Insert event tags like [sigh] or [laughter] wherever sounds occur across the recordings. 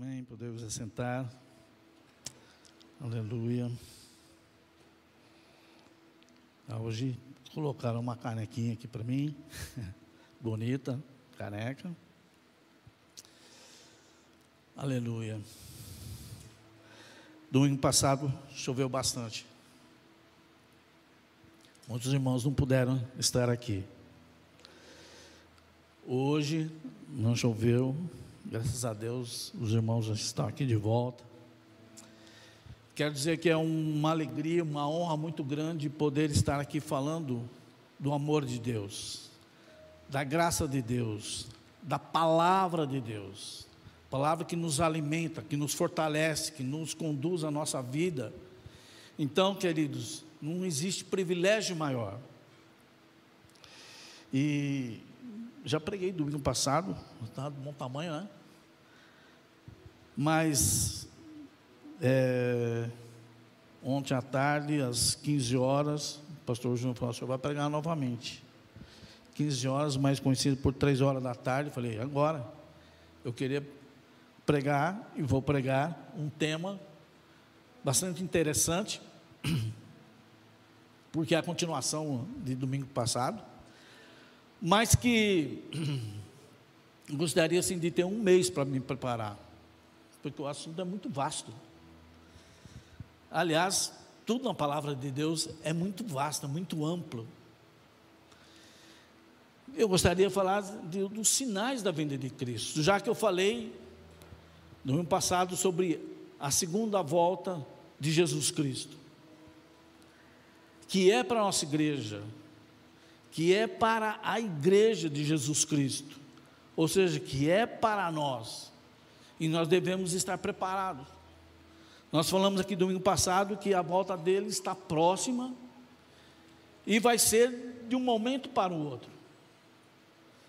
Amém. Podemos assentar. Aleluia. Ah, hoje colocaram uma canequinha aqui para mim. [laughs] Bonita, caneca. Aleluia. Domingo passado choveu bastante. Muitos irmãos não puderam estar aqui. Hoje não choveu, graças a Deus os irmãos já estão aqui de volta. Quero dizer que é uma alegria, uma honra muito grande poder estar aqui falando do amor de Deus, da graça de Deus, da palavra de Deus, palavra que nos alimenta, que nos fortalece, que nos conduz à nossa vida. Então, queridos, não existe privilégio maior. E já preguei domingo passado, está de bom tamanho, né? Mas é, ontem à tarde, às 15 horas, o pastor Júnior falou: o senhor vai pregar novamente. 15 horas, mais conhecido por 3 horas da tarde. Falei: agora, eu queria pregar e vou pregar um tema bastante interessante [clears throat] porque é a continuação de domingo passado, mas que [clears throat] gostaria assim, de ter um mês para me preparar, porque o assunto é muito vasto. Aliás, tudo na palavra de Deus é muito vasto, é muito amplo. Eu gostaria de falar de, dos sinais da vinda de Cristo, já que eu falei no ano passado sobre a segunda volta de Jesus Cristo que é para a nossa igreja, que é para a igreja de Jesus Cristo, ou seja, que é para nós, e nós devemos estar preparados. Nós falamos aqui domingo passado que a volta dele está próxima e vai ser de um momento para o outro,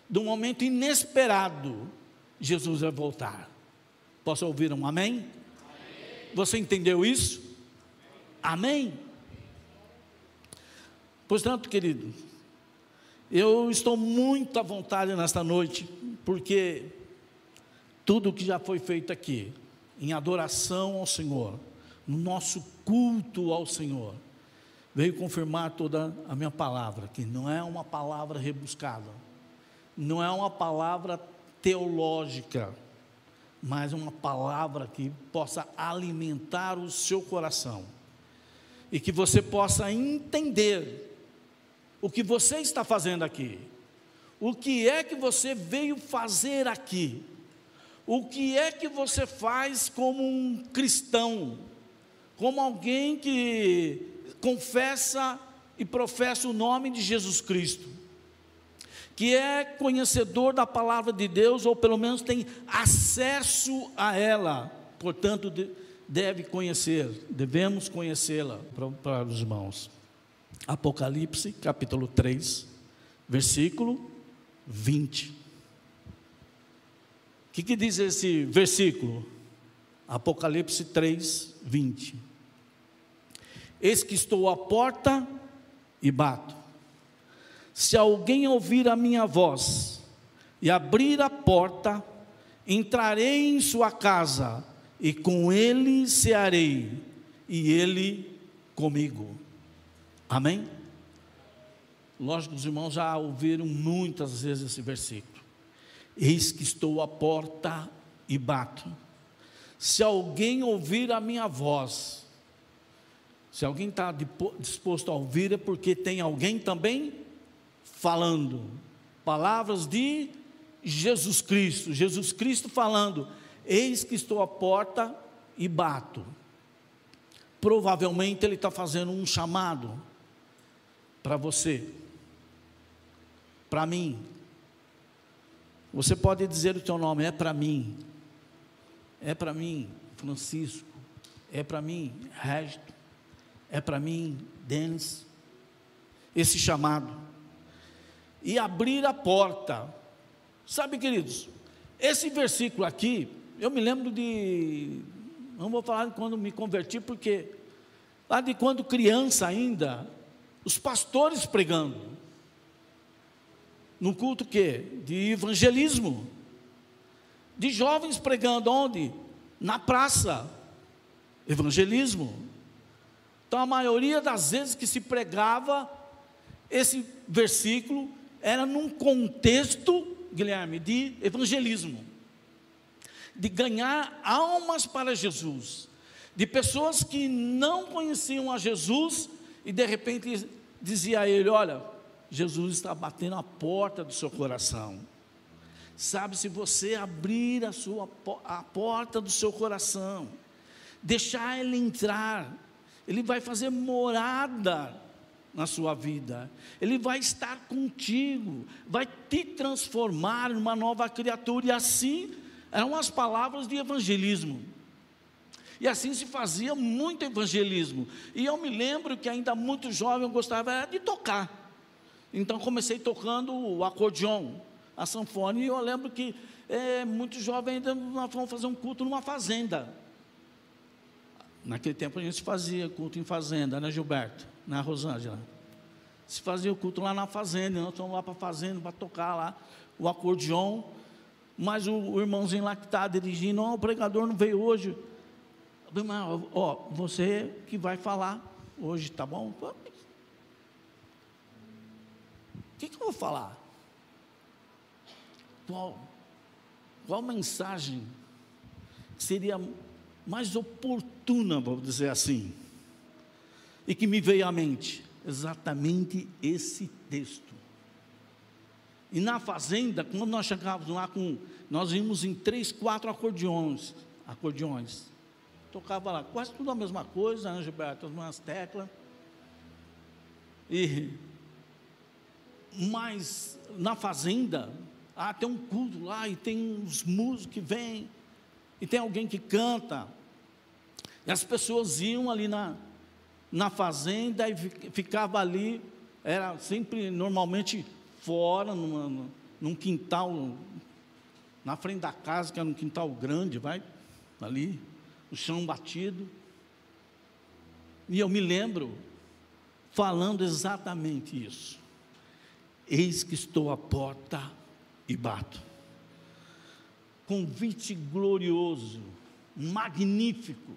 de um momento inesperado, Jesus vai voltar. Posso ouvir um amém? amém. Você entendeu isso? Amém? Portanto, querido, eu estou muito à vontade nesta noite, porque tudo que já foi feito aqui, em adoração ao Senhor, no nosso culto ao Senhor, veio confirmar toda a minha palavra, que não é uma palavra rebuscada, não é uma palavra teológica, mas uma palavra que possa alimentar o seu coração e que você possa entender o que você está fazendo aqui, o que é que você veio fazer aqui, o que é que você faz como um cristão, como alguém que confessa e professa o nome de Jesus Cristo, que é conhecedor da palavra de Deus, ou pelo menos tem acesso a ela, portanto, deve conhecer, devemos conhecê-la para, os irmãos. Apocalipse, capítulo 3, versículo 20. O que, que diz esse versículo? Apocalipse 3, 20. Eis que estou à porta e bato. Se alguém ouvir a minha voz e abrir a porta, entrarei em sua casa e com ele cearei, e ele comigo. Amém? Lógico, os irmãos já ouviram muitas vezes esse versículo. Eis que estou à porta e bato. Se alguém ouvir a minha voz, se alguém está disposto a ouvir, é porque tem alguém também falando. Palavras de Jesus Cristo. Jesus Cristo falando: Eis que estou à porta e bato. Provavelmente ele está fazendo um chamado para você, para mim. Você pode dizer o teu nome, é para mim. É para mim, Francisco. É para mim, Resto. É para mim, Denis. Esse chamado. E abrir a porta. Sabe, queridos, esse versículo aqui, eu me lembro de. Não vou falar de quando me converti, porque lá de quando criança ainda, os pastores pregando. No culto que? De evangelismo. De jovens pregando onde? na praça, evangelismo. Então, a maioria das vezes que se pregava esse versículo era num contexto, Guilherme, de evangelismo, de ganhar almas para Jesus, de pessoas que não conheciam a Jesus e de repente dizia a ele: Olha, Jesus está batendo a porta do seu coração. Sabe, se você abrir a, sua, a porta do seu coração, deixar ele entrar, ele vai fazer morada na sua vida, ele vai estar contigo, vai te transformar numa nova criatura, e assim eram as palavras de evangelismo. E assim se fazia muito evangelismo. E eu me lembro que ainda muito jovem eu gostava de tocar. Então comecei tocando o acordeon a sanfona. E eu lembro que é, muito jovem ainda nós fomos fazer um culto numa fazenda. Naquele tempo a gente fazia culto em fazenda, né, Gilberto? Na Rosângela. Se fazia o culto lá na fazenda, nós fomos lá para a fazenda para tocar lá o acordeon. Mas o, o irmãozinho lá que está dirigindo, oh, o pregador não veio hoje. Ó, você que vai falar hoje, tá bom? O que, que eu vou falar? qual, qual mensagem seria mais oportuna, vamos dizer assim, e que me veio à mente? Exatamente esse texto. E na fazenda, quando nós chegávamos lá com, nós vimos em três, quatro acordeões, acordeões. Tocava lá, quase tudo a mesma coisa, né, Gilberto? As mesmas teclas. E, mas na fazenda, ah, tem um culto lá e tem uns músicos que vêm, e tem alguém que canta. E as pessoas iam ali na, na fazenda e ficava ali, era sempre normalmente fora, numa, num quintal, na frente da casa, que era um quintal grande, vai, ali, o chão batido. E eu me lembro falando exatamente isso. Eis que estou à porta e bato. Convite glorioso, magnífico,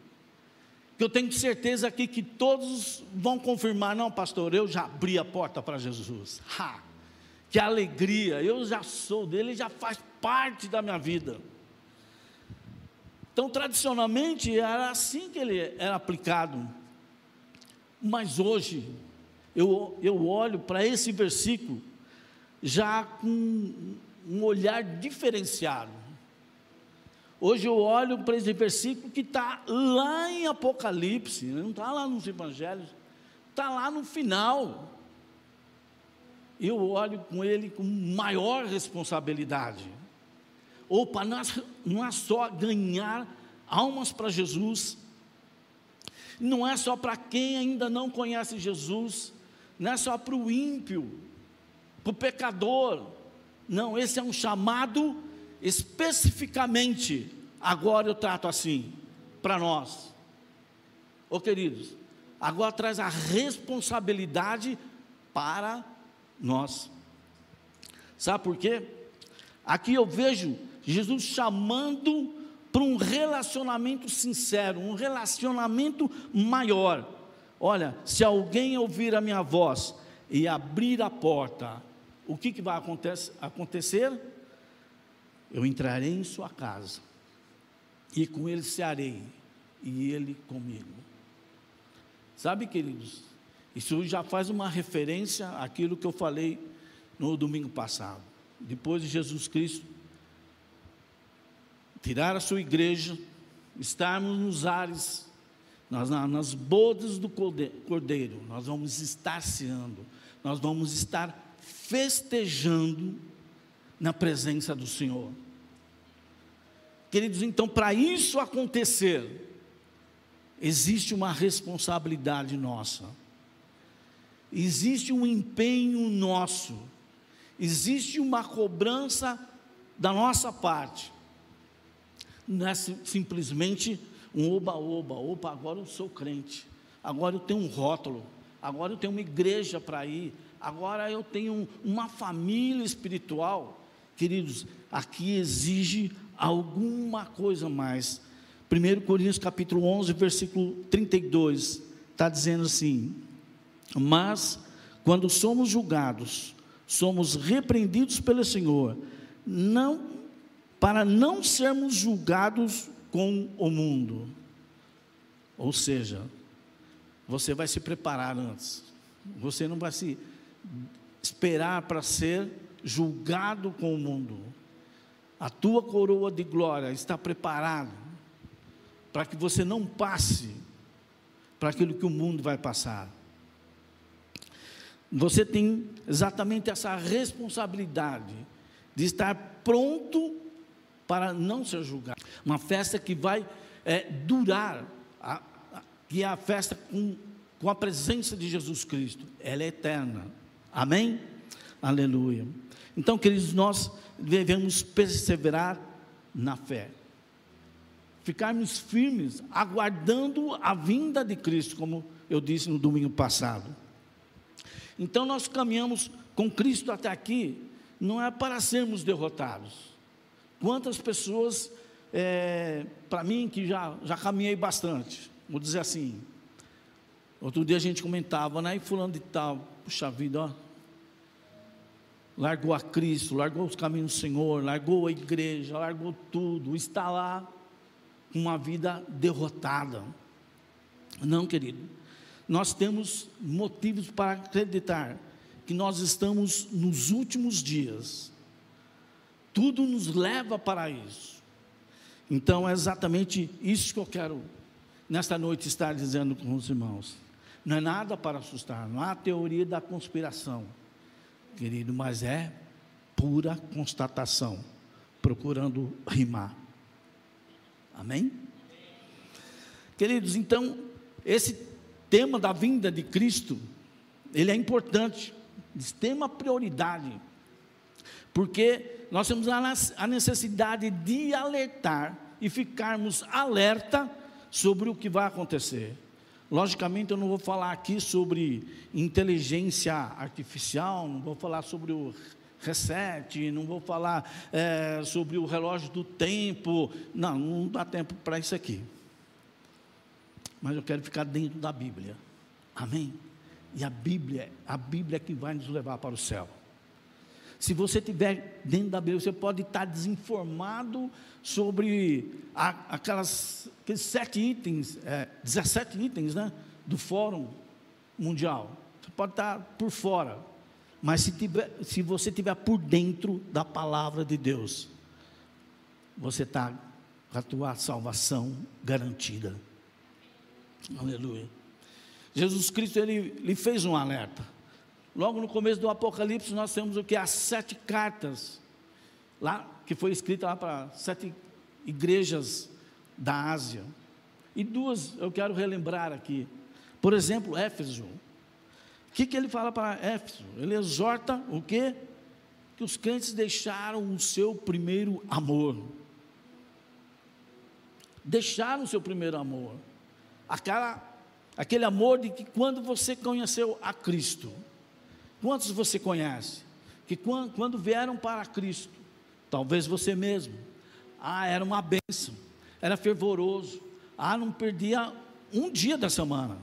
que eu tenho certeza aqui que todos vão confirmar: não, pastor, eu já abri a porta para Jesus. Ha! Que alegria, eu já sou dele, já faz parte da minha vida. Então, tradicionalmente, era assim que ele era aplicado. Mas hoje, eu, eu olho para esse versículo já com um olhar diferenciado. Hoje eu olho para esse versículo que está lá em Apocalipse, não está lá nos Evangelhos, está lá no final. Eu olho com ele com maior responsabilidade. Opa, não é, não é só ganhar almas para Jesus, não é só para quem ainda não conhece Jesus, não é só para o ímpio, para o pecador, não, esse é um chamado especificamente. Agora eu trato assim, para nós. Ô queridos, agora traz a responsabilidade para nós. Sabe por quê? Aqui eu vejo Jesus chamando para um relacionamento sincero, um relacionamento maior. Olha, se alguém ouvir a minha voz e abrir a porta, o que, que vai acontecer? Eu entrarei em sua casa, e com ele cearei, e ele comigo. Sabe, queridos, isso já faz uma referência àquilo que eu falei no domingo passado. Depois de Jesus Cristo tirar a sua igreja, estarmos nos ares, nós, nas bodas do cordeiro, nós vamos estar ceando, nós vamos estar festejando na presença do Senhor. Queridos, então, para isso acontecer, existe uma responsabilidade nossa, existe um empenho nosso, existe uma cobrança da nossa parte, não é simplesmente um oba-oba, opa, agora eu sou crente, agora eu tenho um rótulo, agora eu tenho uma igreja para ir, agora eu tenho uma família espiritual. Queridos, aqui exige alguma coisa mais, 1 Coríntios capítulo 11, versículo 32, está dizendo assim: Mas quando somos julgados, somos repreendidos pelo Senhor, não para não sermos julgados com o mundo. Ou seja, você vai se preparar antes. Você não vai se esperar para ser julgado com o mundo. A tua coroa de glória está preparada para que você não passe para aquilo que o mundo vai passar. Você tem exatamente essa responsabilidade de estar pronto para não ser julgado. Uma festa que vai é, durar, que é a festa com, com a presença de Jesus Cristo. Ela é eterna. Amém? Aleluia. Então, queridos, nós devemos perseverar na fé. Ficarmos firmes, aguardando a vinda de Cristo, como eu disse no domingo passado. Então, nós caminhamos com Cristo até aqui, não é para sermos derrotados. Quantas pessoas, é, para mim, que já, já caminhei bastante, vou dizer assim. Outro dia a gente comentava, né? E fulano de tal, puxa vida, ó, largou a Cristo, largou os caminhos do Senhor, largou a igreja, largou tudo, está lá com uma vida derrotada. Não, querido. Nós temos motivos para acreditar que nós estamos nos últimos dias. Tudo nos leva para isso. Então é exatamente isso que eu quero nesta noite estar dizendo com os irmãos. Não é nada para assustar, não há teoria da conspiração querido, mas é pura constatação, procurando rimar. Amém? Queridos, então, esse tema da vinda de Cristo, ele é importante, de extrema prioridade, porque nós temos a necessidade de alertar e ficarmos alerta sobre o que vai acontecer. Logicamente, eu não vou falar aqui sobre inteligência artificial, não vou falar sobre o reset, não vou falar é, sobre o relógio do tempo. Não, não dá tempo para isso aqui. Mas eu quero ficar dentro da Bíblia. Amém? E a Bíblia, a Bíblia é que vai nos levar para o céu. Se você estiver dentro da Bíblia, você pode estar desinformado sobre a, aquelas, aqueles sete itens, é, 17 itens né, do Fórum Mundial. Você pode estar por fora. Mas se, tiver, se você estiver por dentro da palavra de Deus, você está com a tua salvação garantida. Aleluia. Jesus Cristo, ele, ele fez um alerta. Logo no começo do Apocalipse, nós temos o que? As sete cartas, lá, que foi escrita lá para sete igrejas da Ásia. E duas eu quero relembrar aqui. Por exemplo, Éfeso. O que, que ele fala para Éfeso? Ele exorta o quê? Que os crentes deixaram o seu primeiro amor. Deixaram o seu primeiro amor. Aquela, aquele amor de que quando você conheceu a Cristo, Quantos você conhece? Que quando, vieram para Cristo, talvez você mesmo, ah, era uma bênção, era fervoroso, ah, não perdia um dia da semana,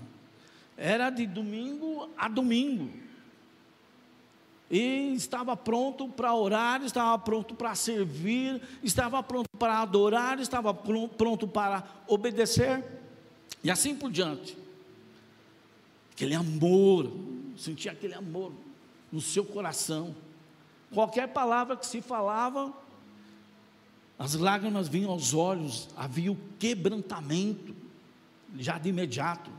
era de domingo a domingo, e estava pronto para orar, estava pronto para servir, estava pronto para adorar, estava pronto para obedecer, e assim por diante. Aquele amor, sentia aquele amor no seu coração. Qualquer palavra que se falava, as lágrimas vinham aos olhos, havia o quebrantamento, já de imediato.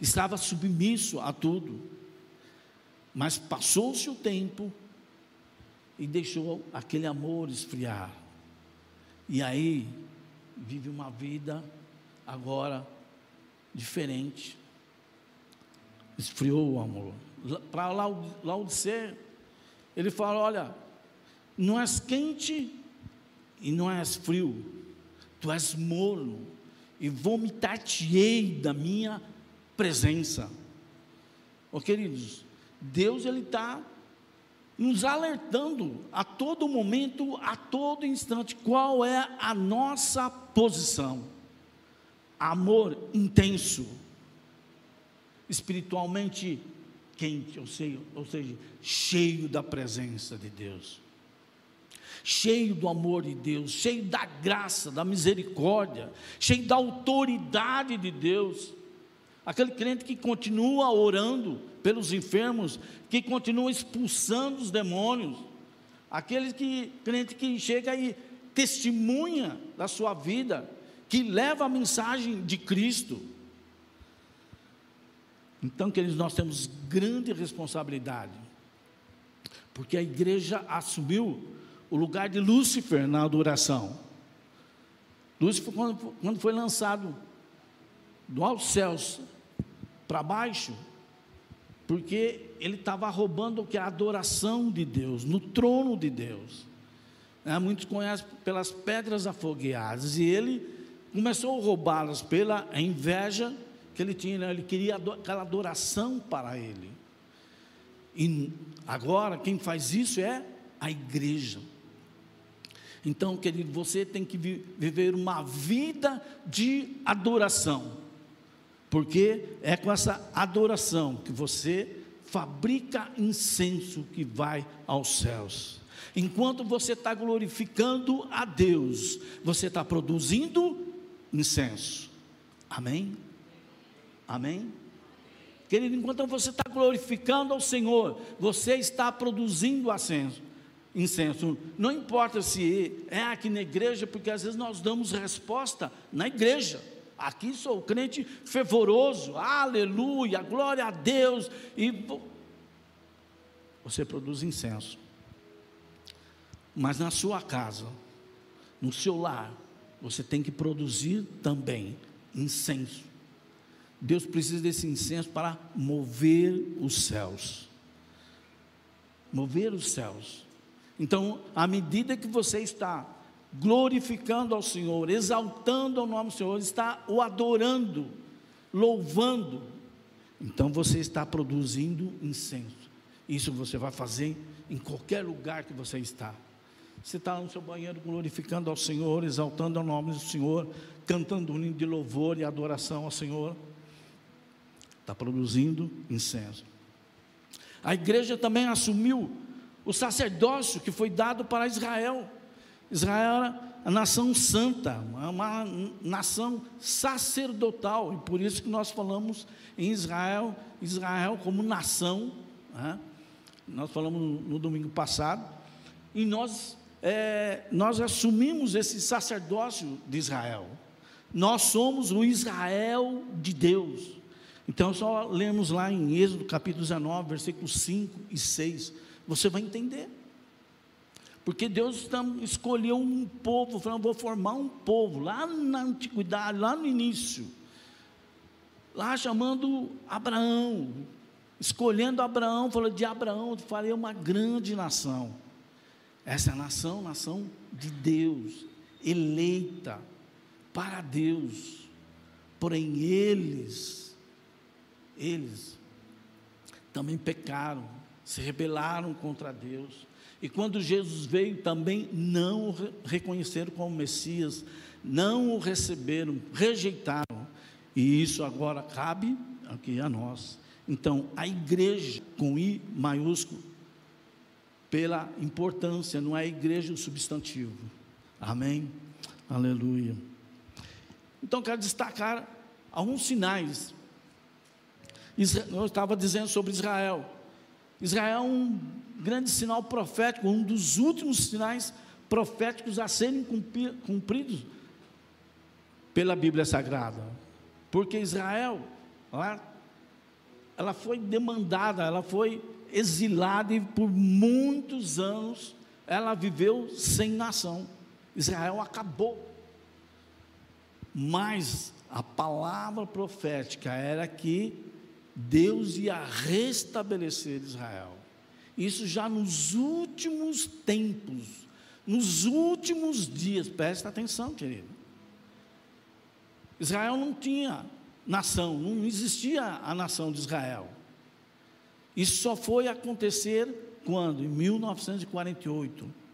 Estava submisso a tudo, mas passou-se o tempo e deixou aquele amor esfriar. E aí vive uma vida agora diferente. Esfriou o amor para Laodiceia, ele fala: Olha, não és quente e não és frio, tu és morno, e vomitar-te-ei da minha presença. Ó oh, queridos, Deus ele está nos alertando a todo momento, a todo instante, qual é a nossa posição. Amor intenso, espiritualmente quente, ou seja, ou seja, cheio da presença de Deus, cheio do amor de Deus, cheio da graça, da misericórdia, cheio da autoridade de Deus. Aquele crente que continua orando pelos enfermos, que continua expulsando os demônios, aquele que, crente que chega e testemunha da sua vida, que leva a mensagem de Cristo. Então, queridos, nós temos grande responsabilidade, porque a igreja assumiu o lugar de Lúcifer na adoração. Lúcifer, quando, foi lançado do altos céus para baixo, porque ele estava roubando o que? A adoração de Deus, no trono de Deus. É, muitos conhecem pelas pedras afogueadas, e ele começou a roubá-las pela inveja que ele tinha, né? ele queria aquela adoração para ele. E agora quem faz isso é a igreja. Então, querido, você tem que viver uma vida de adoração porque é com essa adoração que você fabrica incenso que vai aos céus. Enquanto você está glorificando a Deus, você está produzindo incenso. Amém? Amém? Querido, enquanto você está glorificando ao Senhor, você está produzindo incenso. Incenso. Não importa se é aqui na igreja, porque às vezes nós damos resposta na igreja. Aqui sou crente fervoroso, aleluia, glória a Deus. E você produz incenso. Mas na sua casa, no seu lar, você tem que produzir também incenso. Deus precisa desse incenso para mover os céus. Mover os céus. Então, à medida que você está glorificando ao Senhor, exaltando o nome do Senhor, está o adorando, louvando, então você está produzindo incenso. Isso você vai fazer em qualquer lugar que você está. Você está no seu banheiro glorificando ao Senhor, exaltando o nome do Senhor, cantando um hino de louvor e adoração ao Senhor. Está produzindo incenso. A igreja também assumiu o sacerdócio que foi dado para Israel. Israel era a nação santa, uma nação sacerdotal, e por isso que nós falamos em Israel, Israel como nação, né? nós falamos no, domingo passado, e nós, é, nós assumimos esse sacerdócio de Israel, nós somos o Israel de Deus, então só lemos lá em Êxodo capítulo 19, versículos 5 e 6, você vai entender, porque Deus escolheu um povo, falou, vou formar um povo, lá na antiguidade, lá no início. Lá chamando Abraão, escolhendo Abraão, falou de Abraão, farei uma grande nação. Essa é nação, nação de Deus, eleita para Deus. Porém, eles, eles também pecaram, se rebelaram contra Deus e quando Jesus veio, também não o reconheceram como Messias, não o receberam, rejeitaram. E isso agora cabe aqui a nós. Então, a igreja, com I maiúsculo, pela importância, não é a igreja o substantivo. Amém? Aleluia. Então, quero destacar alguns sinais. Eu estava dizendo sobre Israel. Israel é um grande sinal profético, um dos últimos sinais proféticos a serem cumpridos pela Bíblia Sagrada. Porque Israel, ela, ela foi demandada, ela foi exilada e por muitos anos ela viveu sem nação. Israel acabou. Mas a palavra profética era que Deus ia restabelecer Israel. Isso já nos últimos tempos, nos últimos dias, presta atenção, querido. Israel não tinha nação, não existia a nação de Israel. Isso só foi acontecer quando? Em 1948.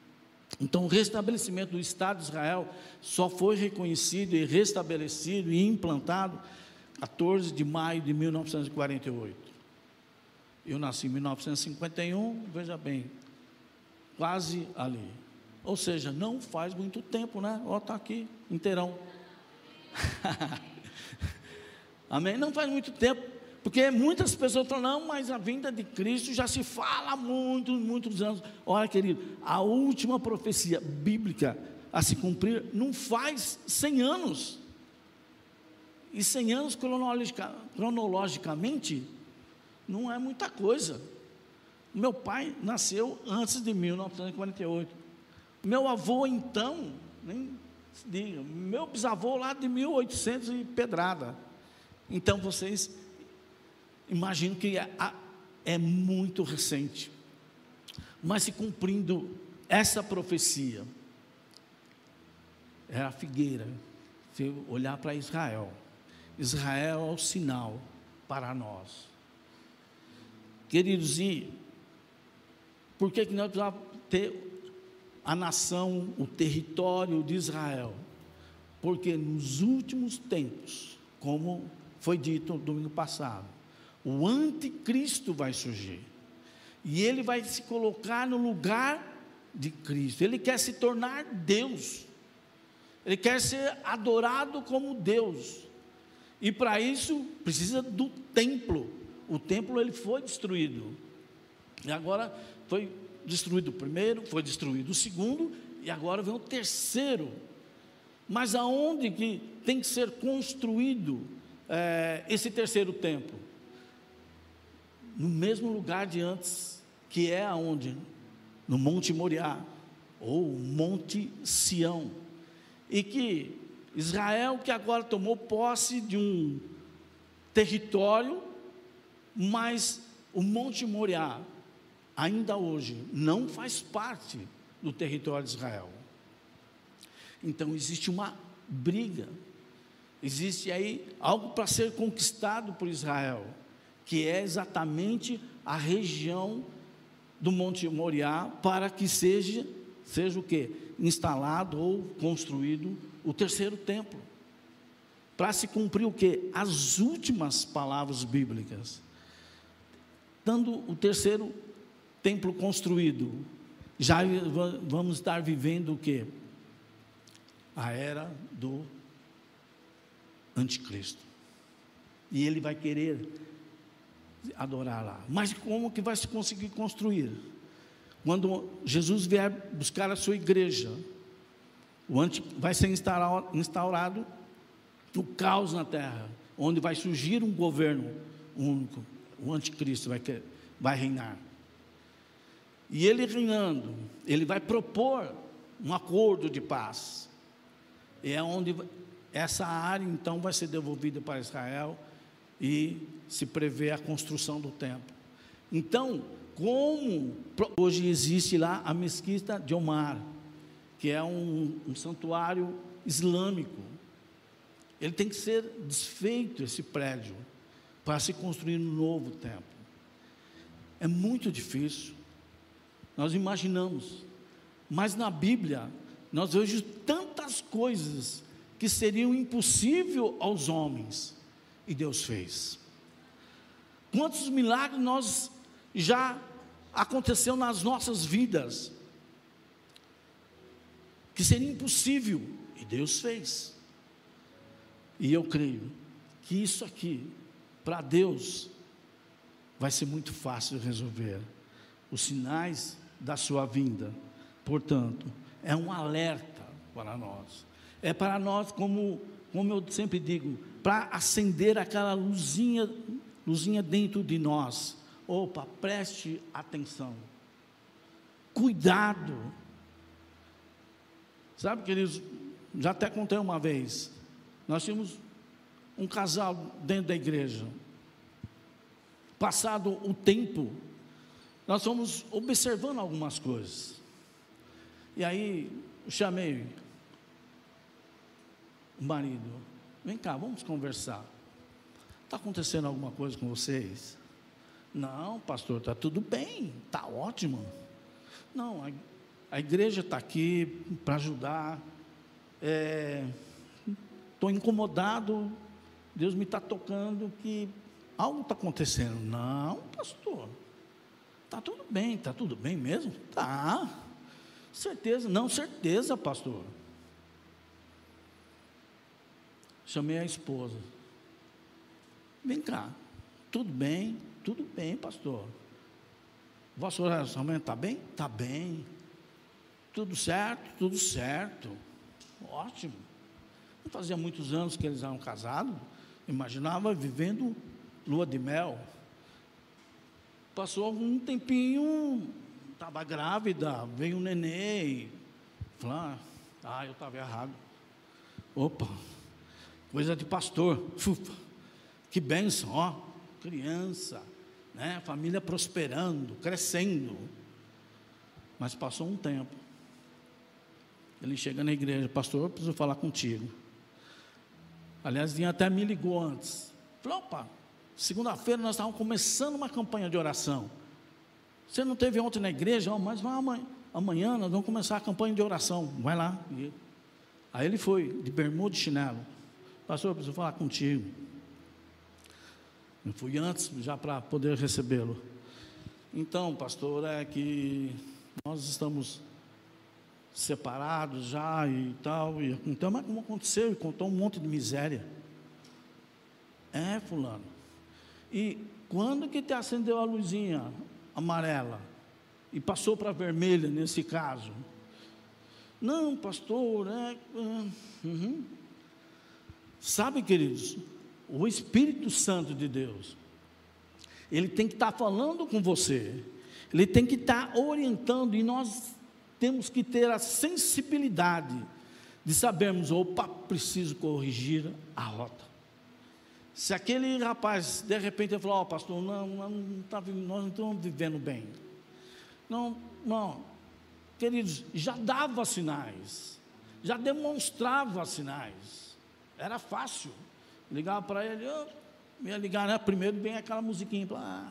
Então, o restabelecimento do Estado de Israel só foi reconhecido e restabelecido e implantado 14 de maio de 1948. Eu nasci em 1951, veja bem, quase ali. Ou seja, não faz muito tempo, né? Ó, está aqui, inteirão. [laughs] Amém? Não faz muito tempo, porque muitas pessoas falam, não, mas a vinda de Cristo já se fala há muitos, muitos anos. Olha, querido, a última profecia bíblica a se cumprir não faz 100 anos. E 100 anos cronologica, cronologicamente não é muita coisa. Meu pai nasceu antes de 1948. Meu avô, então, nem se diga, meu bisavô lá de 1800 e pedrada. Então vocês imaginam que é, é muito recente. Mas se cumprindo essa profecia, era a figueira. Se olhar para Israel, Israel é o sinal para nós. Queridos, e por que, que nós precisamos ter a nação, o território de Israel? Porque nos últimos tempos, como foi dito no domingo passado, o anticristo vai surgir. E ele vai se colocar no lugar de Cristo. Ele quer se tornar Deus. Ele quer ser adorado como Deus. E para isso precisa do templo. O templo ele foi destruído. E agora foi destruído o primeiro, foi destruído o segundo, e agora vem o terceiro. Mas aonde que tem que ser construído é, esse terceiro templo? No mesmo lugar de antes, que é aonde? No Monte Moriá, ou Monte Sião. E que Israel, que agora tomou posse de um território, mas o Monte Moriá ainda hoje não faz parte do território de Israel. Então existe uma briga, existe aí algo para ser conquistado por Israel, que é exatamente a região do Monte Moriá para que seja seja o que instalado ou construído o terceiro templo. Para se cumprir o que? As últimas palavras bíblicas. Dando o terceiro templo construído, já vamos estar vivendo o que? A era do anticristo. E ele vai querer adorar lá. Mas como que vai se conseguir construir? Quando Jesus vier buscar a sua igreja, anti, vai ser instaurado, instaurado o caos na terra, onde vai surgir um governo único, o anticristo vai, vai reinar. E ele reinando, ele vai propor um acordo de paz. E é onde essa área então vai ser devolvida para Israel e se prevê a construção do templo. Então, como hoje existe lá a mesquita de Omar, que é um, um santuário islâmico, ele tem que ser desfeito esse prédio para se construir um novo templo. É muito difícil. Nós imaginamos, mas na Bíblia nós vemos tantas coisas que seriam impossível aos homens e Deus fez. Quantos milagres nós já aconteceu nas nossas vidas que seria impossível e Deus fez. E eu creio que isso aqui para Deus vai ser muito fácil de resolver. Os sinais da sua vinda, portanto, é um alerta para nós. É para nós, como, como eu sempre digo, para acender aquela luzinha, luzinha dentro de nós. Opa, preste atenção. Cuidado. Sabe, queridos, já até contei uma vez. Nós tínhamos um casal dentro da igreja. Passado o tempo, nós fomos observando algumas coisas. E aí chamei o marido, vem cá, vamos conversar. Está acontecendo alguma coisa com vocês? Não, pastor, está tudo bem, está ótimo. Não, a, igreja está aqui para ajudar. Estou é, incomodado, Deus me está tocando que algo está acontecendo. Não, pastor, está tudo bem, está tudo bem mesmo? Tá. Certeza, não, certeza, pastor. Chamei a esposa. Vem cá, tudo bem, tudo bem, pastor. Vosso relacionamento está bem? Está bem. Tudo certo? Tudo certo. Ótimo. Não fazia muitos anos que eles eram casados. Imaginava vivendo lua de mel. Passou algum tempinho, estava grávida, veio um nenê. Falou, ah, eu estava errado. Opa, coisa de pastor. Ufa, que bênção, ó, criança, né? família prosperando, crescendo. Mas passou um tempo. Ele chega na igreja, pastor, eu preciso falar contigo. Aliás, vinha até me ligou antes. Falou, opa, segunda-feira nós estávamos começando uma campanha de oração. Você não teve ontem na igreja, oh, mas vai amanhã, amanhã nós vamos começar a campanha de oração. Vai lá. Aí ele foi, de bermuda e chinelo. Pastor, eu preciso falar contigo. Eu fui antes já para poder recebê-lo. Então, pastor, é que nós estamos separados já e tal. E, então, mas como aconteceu? E contou um monte de miséria. É, fulano. E quando que te acendeu a luzinha amarela? E passou para vermelha nesse caso? Não, pastor, é. é uhum. Sabe, queridos, o Espírito Santo de Deus, ele tem que estar falando com você, ele tem que estar orientando, e nós temos que ter a sensibilidade de sabermos, opa, preciso corrigir a rota. Se aquele rapaz, de repente, falou, ó oh, pastor, não, não tá, nós não estamos vivendo bem. Não, não, queridos, já dava sinais, já demonstrava sinais, era fácil. Ligava para ele, eu ia ligar, né? Primeiro vem aquela musiquinha, ah,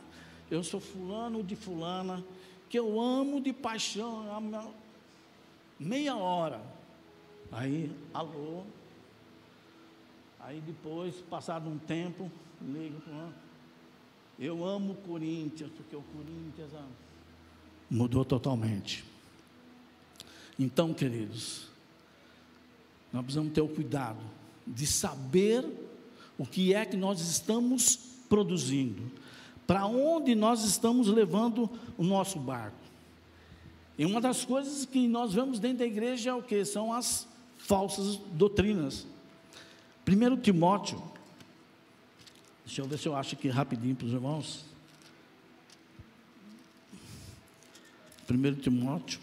eu sou fulano de fulana, que eu amo de paixão, meia hora. Aí, alô. Aí depois, passado um tempo, ligo para eu amo o Corinthians, porque o Corinthians ah, mudou totalmente. Então, queridos, nós precisamos ter o cuidado de saber o que é que nós estamos produzindo, para onde nós estamos levando o nosso barco. E uma das coisas que nós vemos dentro da igreja é o que? São as falsas doutrinas. Primeiro Timóteo, deixa eu ver se eu acho aqui rapidinho para os irmãos. Primeiro Timóteo.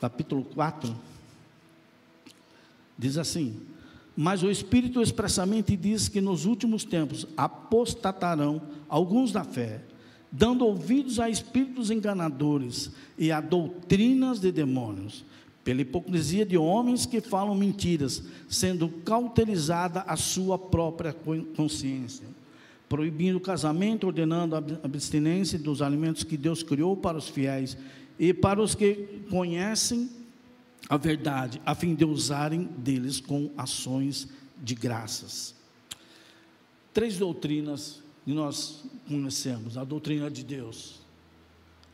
capítulo 4, diz assim: Mas o Espírito expressamente diz que nos últimos tempos apostatarão alguns da fé, dando ouvidos a espíritos enganadores e a doutrinas de demônios, pela hipocrisia de homens que falam mentiras, sendo cauterizada a sua própria consciência proibindo o casamento, ordenando a abstinência dos alimentos que Deus criou para os fiéis e para os que conhecem a verdade, a fim de usarem deles com ações de graças. Três doutrinas que nós conhecemos: a doutrina de Deus,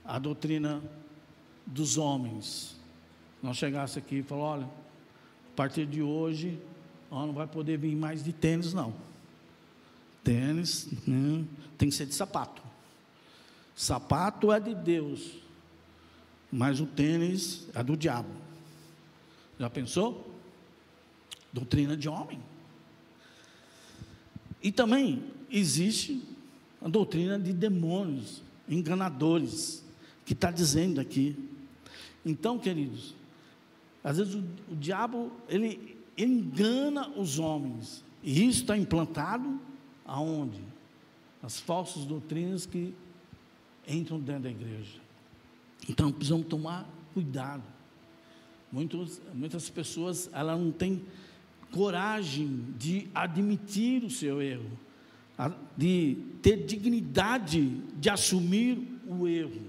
a doutrina dos homens. Nós chegasse aqui e falou: olha, a partir de hoje, ó, não vai poder vir mais de tênis, não. Tênis né, tem que ser de sapato. Sapato é de Deus, mas o tênis é do diabo. Já pensou? Doutrina de homem. E também existe a doutrina de demônios, enganadores, que está dizendo aqui. Então, queridos, às vezes o, o diabo ele engana os homens, e isso está implantado aonde? As falsas doutrinas que entram dentro da igreja. Então precisamos tomar cuidado. Muitos, muitas pessoas ela não têm coragem de admitir o seu erro, de ter dignidade de assumir o erro.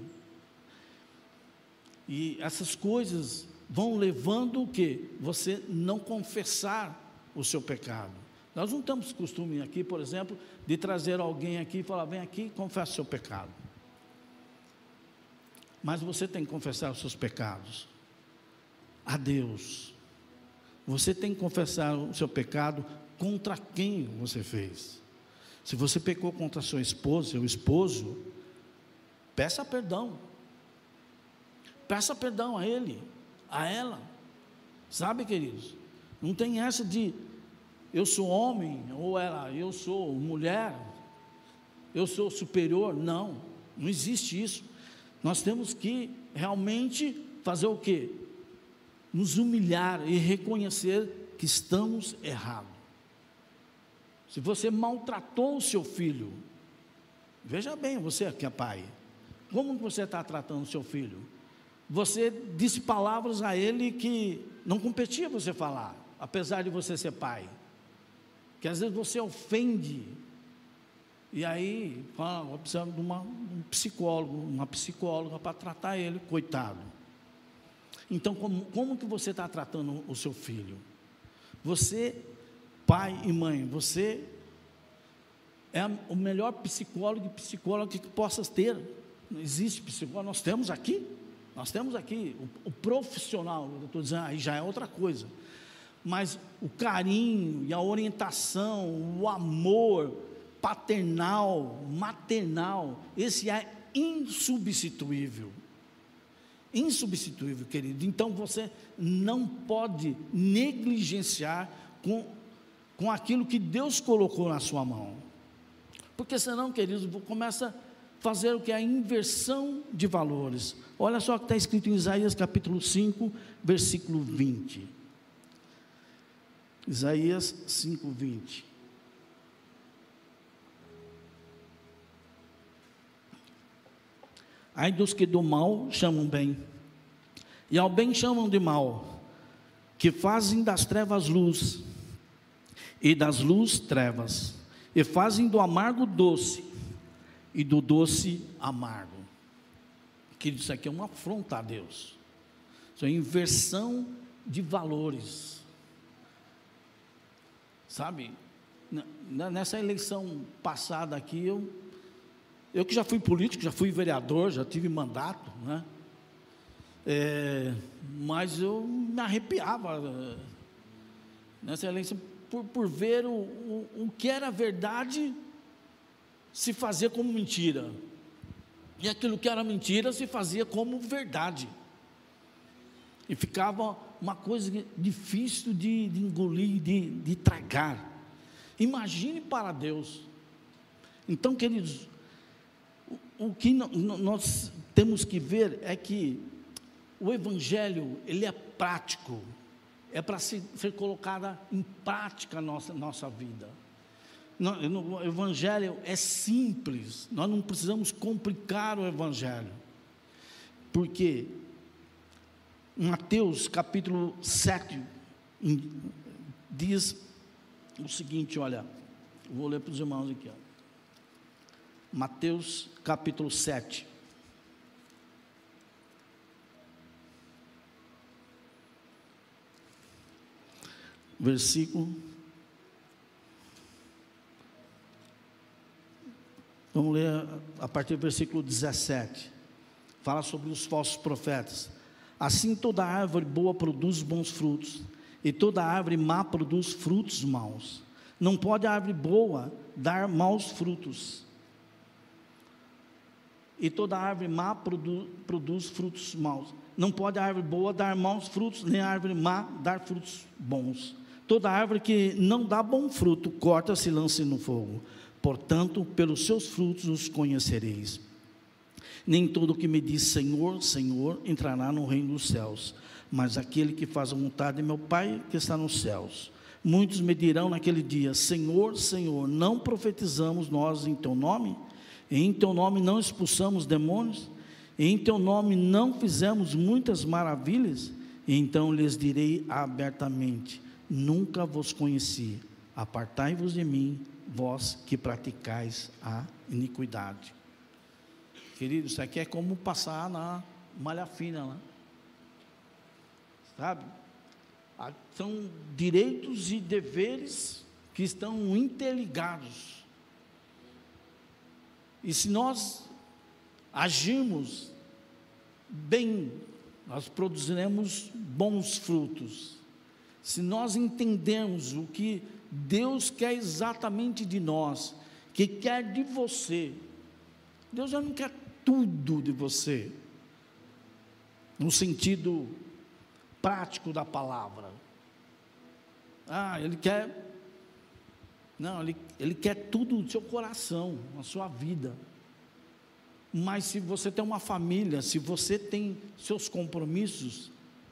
E essas coisas vão levando o que? Você não confessar o seu pecado. Nós não temos costume aqui, por exemplo, de trazer alguém aqui e falar: vem aqui confessa o seu pecado. Mas você tem que confessar os seus pecados a Deus. Você tem que confessar o seu pecado contra quem você fez. Se você pecou contra sua esposa, seu esposo, peça perdão. Peça perdão a ele, a ela. Sabe, queridos? Não tem essa de eu sou homem ou ela, eu sou mulher, eu sou superior. Não, não existe isso. Nós temos que realmente fazer o quê? Nos humilhar e reconhecer que estamos errados. Se você maltratou o seu filho, veja bem, você que é pai, como você está tratando o seu filho? Você disse palavras a ele que não competia você falar, apesar de você ser pai. Que às vezes você ofende. E aí, precisamos de uma, um psicólogo, uma psicóloga para tratar ele, coitado. Então, como, como que você está tratando o seu filho? Você pai e mãe, você é o melhor psicólogo e psicóloga que possas ter. Não existe psicólogo, nós temos aqui, nós temos aqui o, o profissional, eu estou dizendo, aí já é outra coisa. Mas o carinho e a orientação, o amor paternal, maternal, esse é insubstituível. Insubstituível, querido. Então você não pode negligenciar com com aquilo que Deus colocou na sua mão. Porque senão, queridos, começa a fazer o que é a inversão de valores. Olha só o que está escrito em Isaías capítulo 5, versículo 20. Isaías 5, 20. Ai dos que do mal chamam bem, e ao bem chamam de mal, que fazem das trevas luz e das luz trevas, e fazem do amargo doce e do doce amargo. Que isso aqui é uma afronta a Deus. Isso é inversão de valores. Sabe? Nessa eleição passada aqui, eu, eu que já fui político, já fui vereador, já tive mandato, né? É, mas eu me arrepiava eh, nessa eleição por, por ver o, o, o que era verdade se fazer como mentira. E aquilo que era mentira se fazia como verdade. E ficava uma coisa difícil de, de engolir, de, de tragar. Imagine para Deus. Então, queridos, o, que nós temos que ver é que o Evangelho, ele é prático é para ser, colocada em prática a nossa, nossa vida. O Evangelho é simples, nós não precisamos complicar o Evangelho, porque Mateus capítulo 7 diz o seguinte: olha, vou ler para os irmãos aqui. Ó. Mateus capítulo 7. versículo. Vamos ler a partir do versículo 17. Fala sobre os falsos profetas. Assim toda árvore boa produz bons frutos, e toda árvore má produz frutos maus. Não pode a árvore boa dar maus frutos, e toda árvore má produ, produz frutos maus. Não pode a árvore boa dar maus frutos, nem a árvore má dar frutos bons. Toda árvore que não dá bom fruto, corta-se e lança no fogo. Portanto, pelos seus frutos os conhecereis. Nem todo que me diz Senhor, Senhor, entrará no reino dos céus, mas aquele que faz a vontade de meu Pai que está nos céus. Muitos me dirão naquele dia: Senhor, Senhor, não profetizamos nós em teu nome? Em teu nome não expulsamos demônios? Em teu nome não fizemos muitas maravilhas? Então lhes direi abertamente: nunca vos conheci. Apartai-vos de mim, vós que praticais a iniquidade. Querido, isso aqui é como passar na malha fina, né? sabe? Ah, são direitos e deveres que estão interligados. E se nós agirmos bem, nós produziremos bons frutos. Se nós entendermos o que Deus quer exatamente de nós, que quer de você, Deus já não quer tudo de você, no sentido prático da palavra. Ah, Ele quer. Não, Ele, ele quer tudo do seu coração, na sua vida. Mas se você tem uma família, se você tem seus compromissos,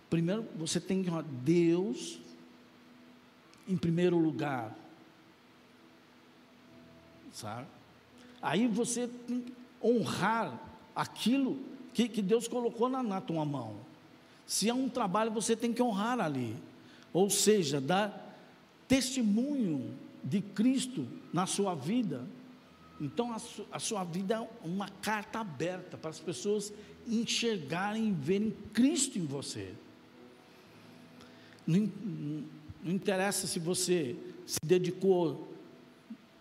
primeiro você tem Deus em primeiro lugar. Sabe? Aí você tem que honrar aquilo que, que Deus colocou na, na tua mão. Se é um trabalho, você tem que honrar ali. Ou seja, dar testemunho de Cristo na sua vida então a, su, a sua vida é uma carta aberta para as pessoas enxergarem e verem Cristo em você. Não, não interessa se você se dedicou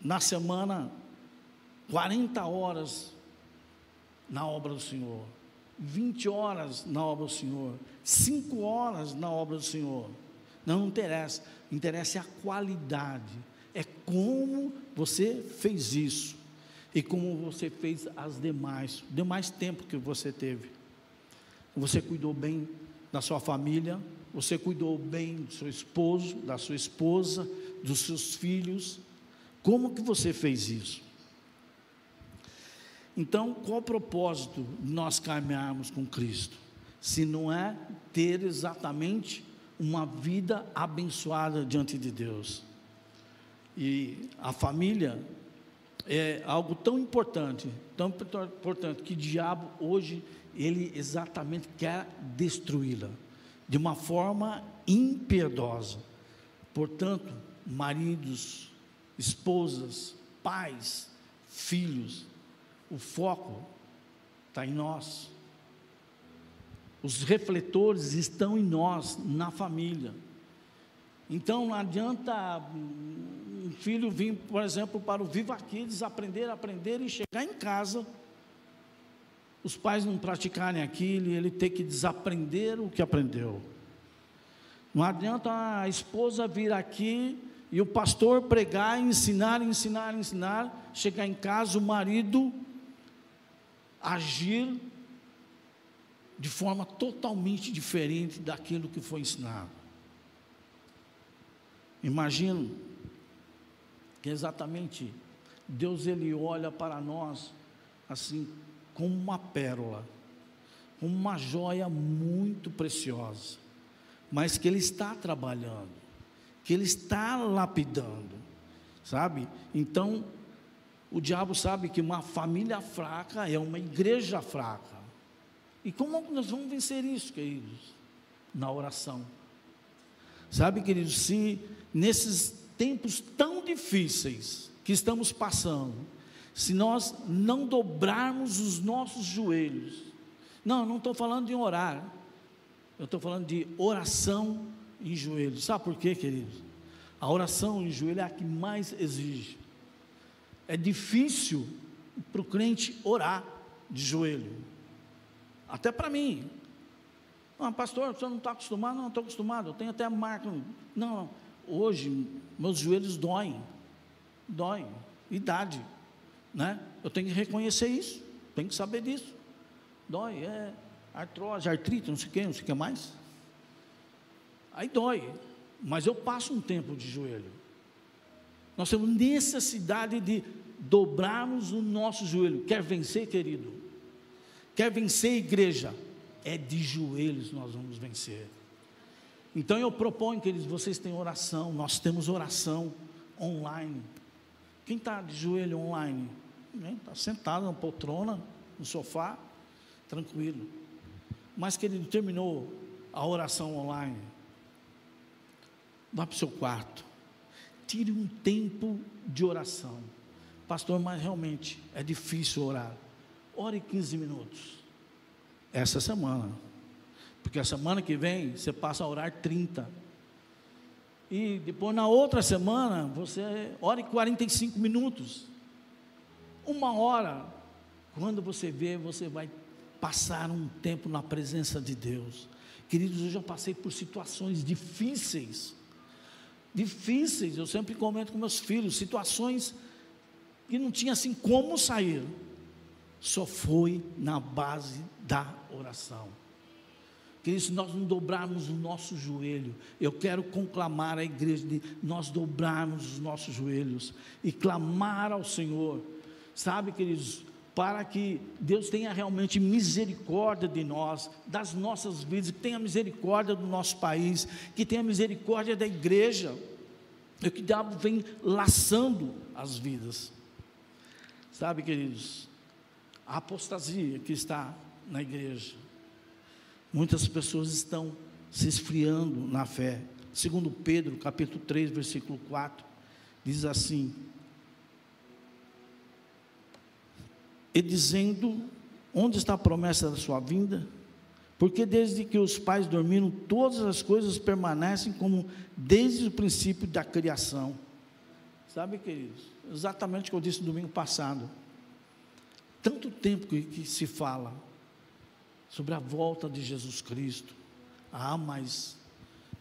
na semana 40 horas na obra do Senhor, 20 horas na obra do Senhor, 5 horas na obra do Senhor. Não, interessa, interessa é a qualidade, é como você fez isso e como você fez as demais, demais tempo que você teve. Você cuidou bem da sua família, você cuidou bem do seu esposo, da sua esposa, dos seus filhos. Como que você fez isso? Então, qual o propósito de nós caminharmos com Cristo? Se não é ter exatamente uma vida abençoada diante de Deus. E a família é algo tão importante, tão importante que o diabo hoje ele exatamente quer destruí-la de uma forma impiedosa. Portanto, maridos, esposas, pais, filhos, o foco está em nós. Os refletores estão em nós, na família. Então não adianta um filho vir, por exemplo, para o Viva Kids, aprender, aprender e chegar em casa, os pais não praticarem aquilo e ele ter que desaprender o que aprendeu. Não adianta a esposa vir aqui e o pastor pregar, ensinar, ensinar, ensinar, chegar em casa, o marido agir de forma totalmente diferente daquilo que foi ensinado. Imagino que exatamente Deus ele olha para nós assim como uma pérola, como uma joia muito preciosa, mas que ele está trabalhando, que ele está lapidando, sabe? Então, o diabo sabe que uma família fraca é uma igreja fraca. E como nós vamos vencer isso, queridos? Na oração. Sabe, queridos, se nesses tempos tão difíceis que estamos passando, se nós não dobrarmos os nossos joelhos, não, não estou falando de orar, eu estou falando de oração em joelhos. Sabe por quê, queridos? A oração em joelho é a que mais exige. É difícil para o crente orar de joelho, até para mim. Ah, pastor, você não está acostumado? Não, estou acostumado, eu tenho até marca. Não, hoje meus joelhos doem, doem, idade, né? Eu tenho que reconhecer isso, tenho que saber disso. Dói, é artrose, artrite, não sei o que, não sei o que mais. Aí dói, mas eu passo um tempo de joelho. Nós temos necessidade de dobrarmos o nosso joelho. Quer vencer, querido? Quer vencer, igreja? É de joelhos nós vamos vencer. Então eu proponho, queridos, vocês têm oração, nós temos oração online. Quem está de joelho online? Está sentado na poltrona, no sofá, tranquilo. Mas, querido, terminou a oração online. vá para o seu quarto, tire um tempo de oração. Pastor, mas realmente é difícil orar. Ore 15 minutos. Essa semana. Porque a semana que vem você passa a orar 30. E depois na outra semana você ore 45 minutos. Uma hora. Quando você vê, você vai passar um tempo na presença de Deus. Queridos, eu já passei por situações difíceis. Difíceis, eu sempre comento com meus filhos, situações que não tinha assim como sair. Só foi na base da oração. Queridos, se nós não dobrarmos o nosso joelho, eu quero conclamar a igreja de nós dobrarmos os nossos joelhos e clamar ao Senhor, sabe, queridos, para que Deus tenha realmente misericórdia de nós, das nossas vidas, que tenha misericórdia do nosso país, que tenha misericórdia da igreja, e que o diabo vem laçando as vidas. Sabe, queridos, a apostasia que está na igreja, muitas pessoas estão se esfriando na fé. Segundo Pedro, capítulo 3, versículo 4, diz assim: e dizendo: Onde está a promessa da sua vinda? Porque desde que os pais dormiram, todas as coisas permanecem como desde o princípio da criação. Sabe, queridos? Exatamente o que eu disse no domingo passado. Tanto tempo que, que se fala sobre a volta de Jesus Cristo. Ah, mas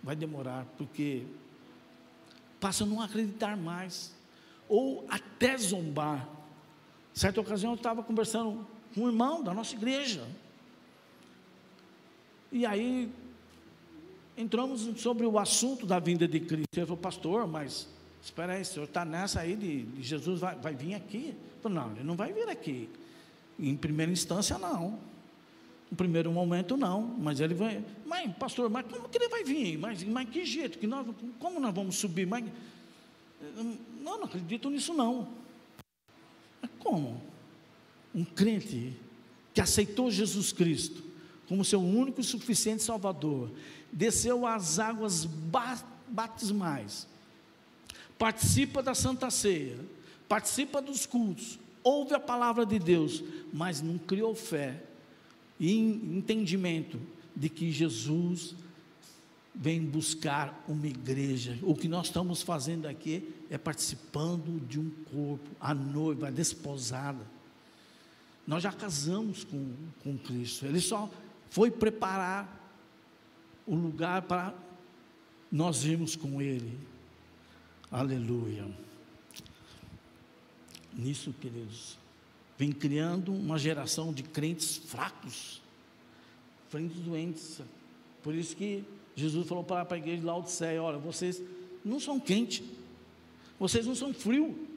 vai demorar, porque passa a não acreditar mais, ou até zombar Certa ocasião eu estava conversando com um irmão da nossa igreja. E aí entramos sobre o assunto da vinda de Cristo. Ele falou, pastor, mas espera aí, o senhor está nessa aí de, de Jesus vai, vai, vir aqui? Eu falei, não, ele não vai vir aqui. Em primeira instância, não. No primeiro momento, não. Mas ele vai. Mas, pastor, mas como que ele vai vir? Mas, mas que jeito? Que nós, como nós vamos subir? Mas, não, não acredito nisso, não. Mas como? Um crente que aceitou Jesus Cristo como seu único e suficiente Salvador, desceu às águas batismais, participa da Santa Ceia, participa dos cultos, ouve a palavra de Deus, mas não criou fé e entendimento de que Jesus vem buscar uma igreja. O que nós estamos fazendo aqui é participando de um corpo, a noiva, a desposada. Nós já casamos com, com Cristo. Ele só foi preparar o lugar para nós irmos com Ele. Aleluia. Nisso, queridos, vem criando uma geração de crentes fracos, crentes doentes. Por isso que Jesus falou para a igreja de Laodiceia: olha, vocês não são quentes, vocês não são frio,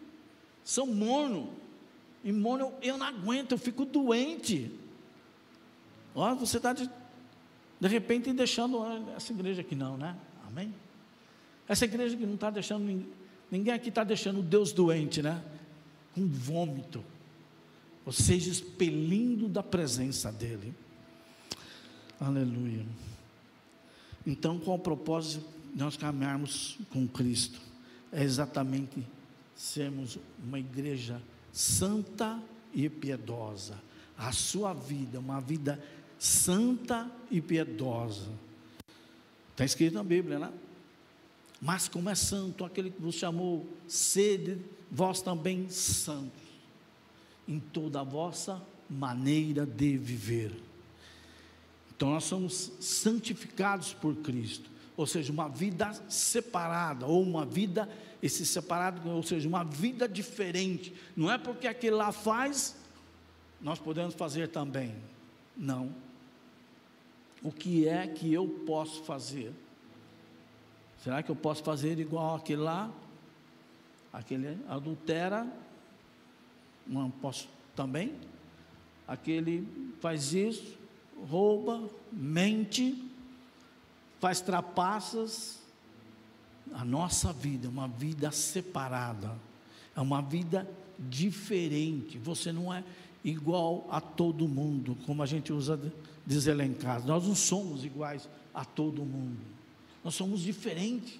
são morno. E morno eu, eu não aguento, eu fico doente. Olha, você está de, de repente deixando essa igreja aqui, não, né? Amém? Essa igreja que não está deixando, ninguém aqui está deixando Deus doente, né? Com vômito, ou seja, expelindo da presença dEle. Aleluia. Então, qual o propósito de nós caminharmos com Cristo? É exatamente sermos uma igreja santa e piedosa. A sua vida, uma vida santa e piedosa. Está escrito na Bíblia, né? Mas como é santo aquele que vos chamou, sede vós também santos, em toda a vossa maneira de viver. Então nós somos santificados por Cristo, ou seja, uma vida separada, ou uma vida, esse separado, ou seja, uma vida diferente. Não é porque aquele lá faz, nós podemos fazer também. Não. O que é que eu posso fazer? Será que eu posso fazer igual aquele lá? Aquele adultera, não posso também? Aquele faz isso, rouba, mente, faz trapaças. A nossa vida é uma vida separada, é uma vida diferente. Você não é igual a todo mundo, como a gente usa deselencar. Nós não somos iguais a todo mundo. Nós somos diferentes.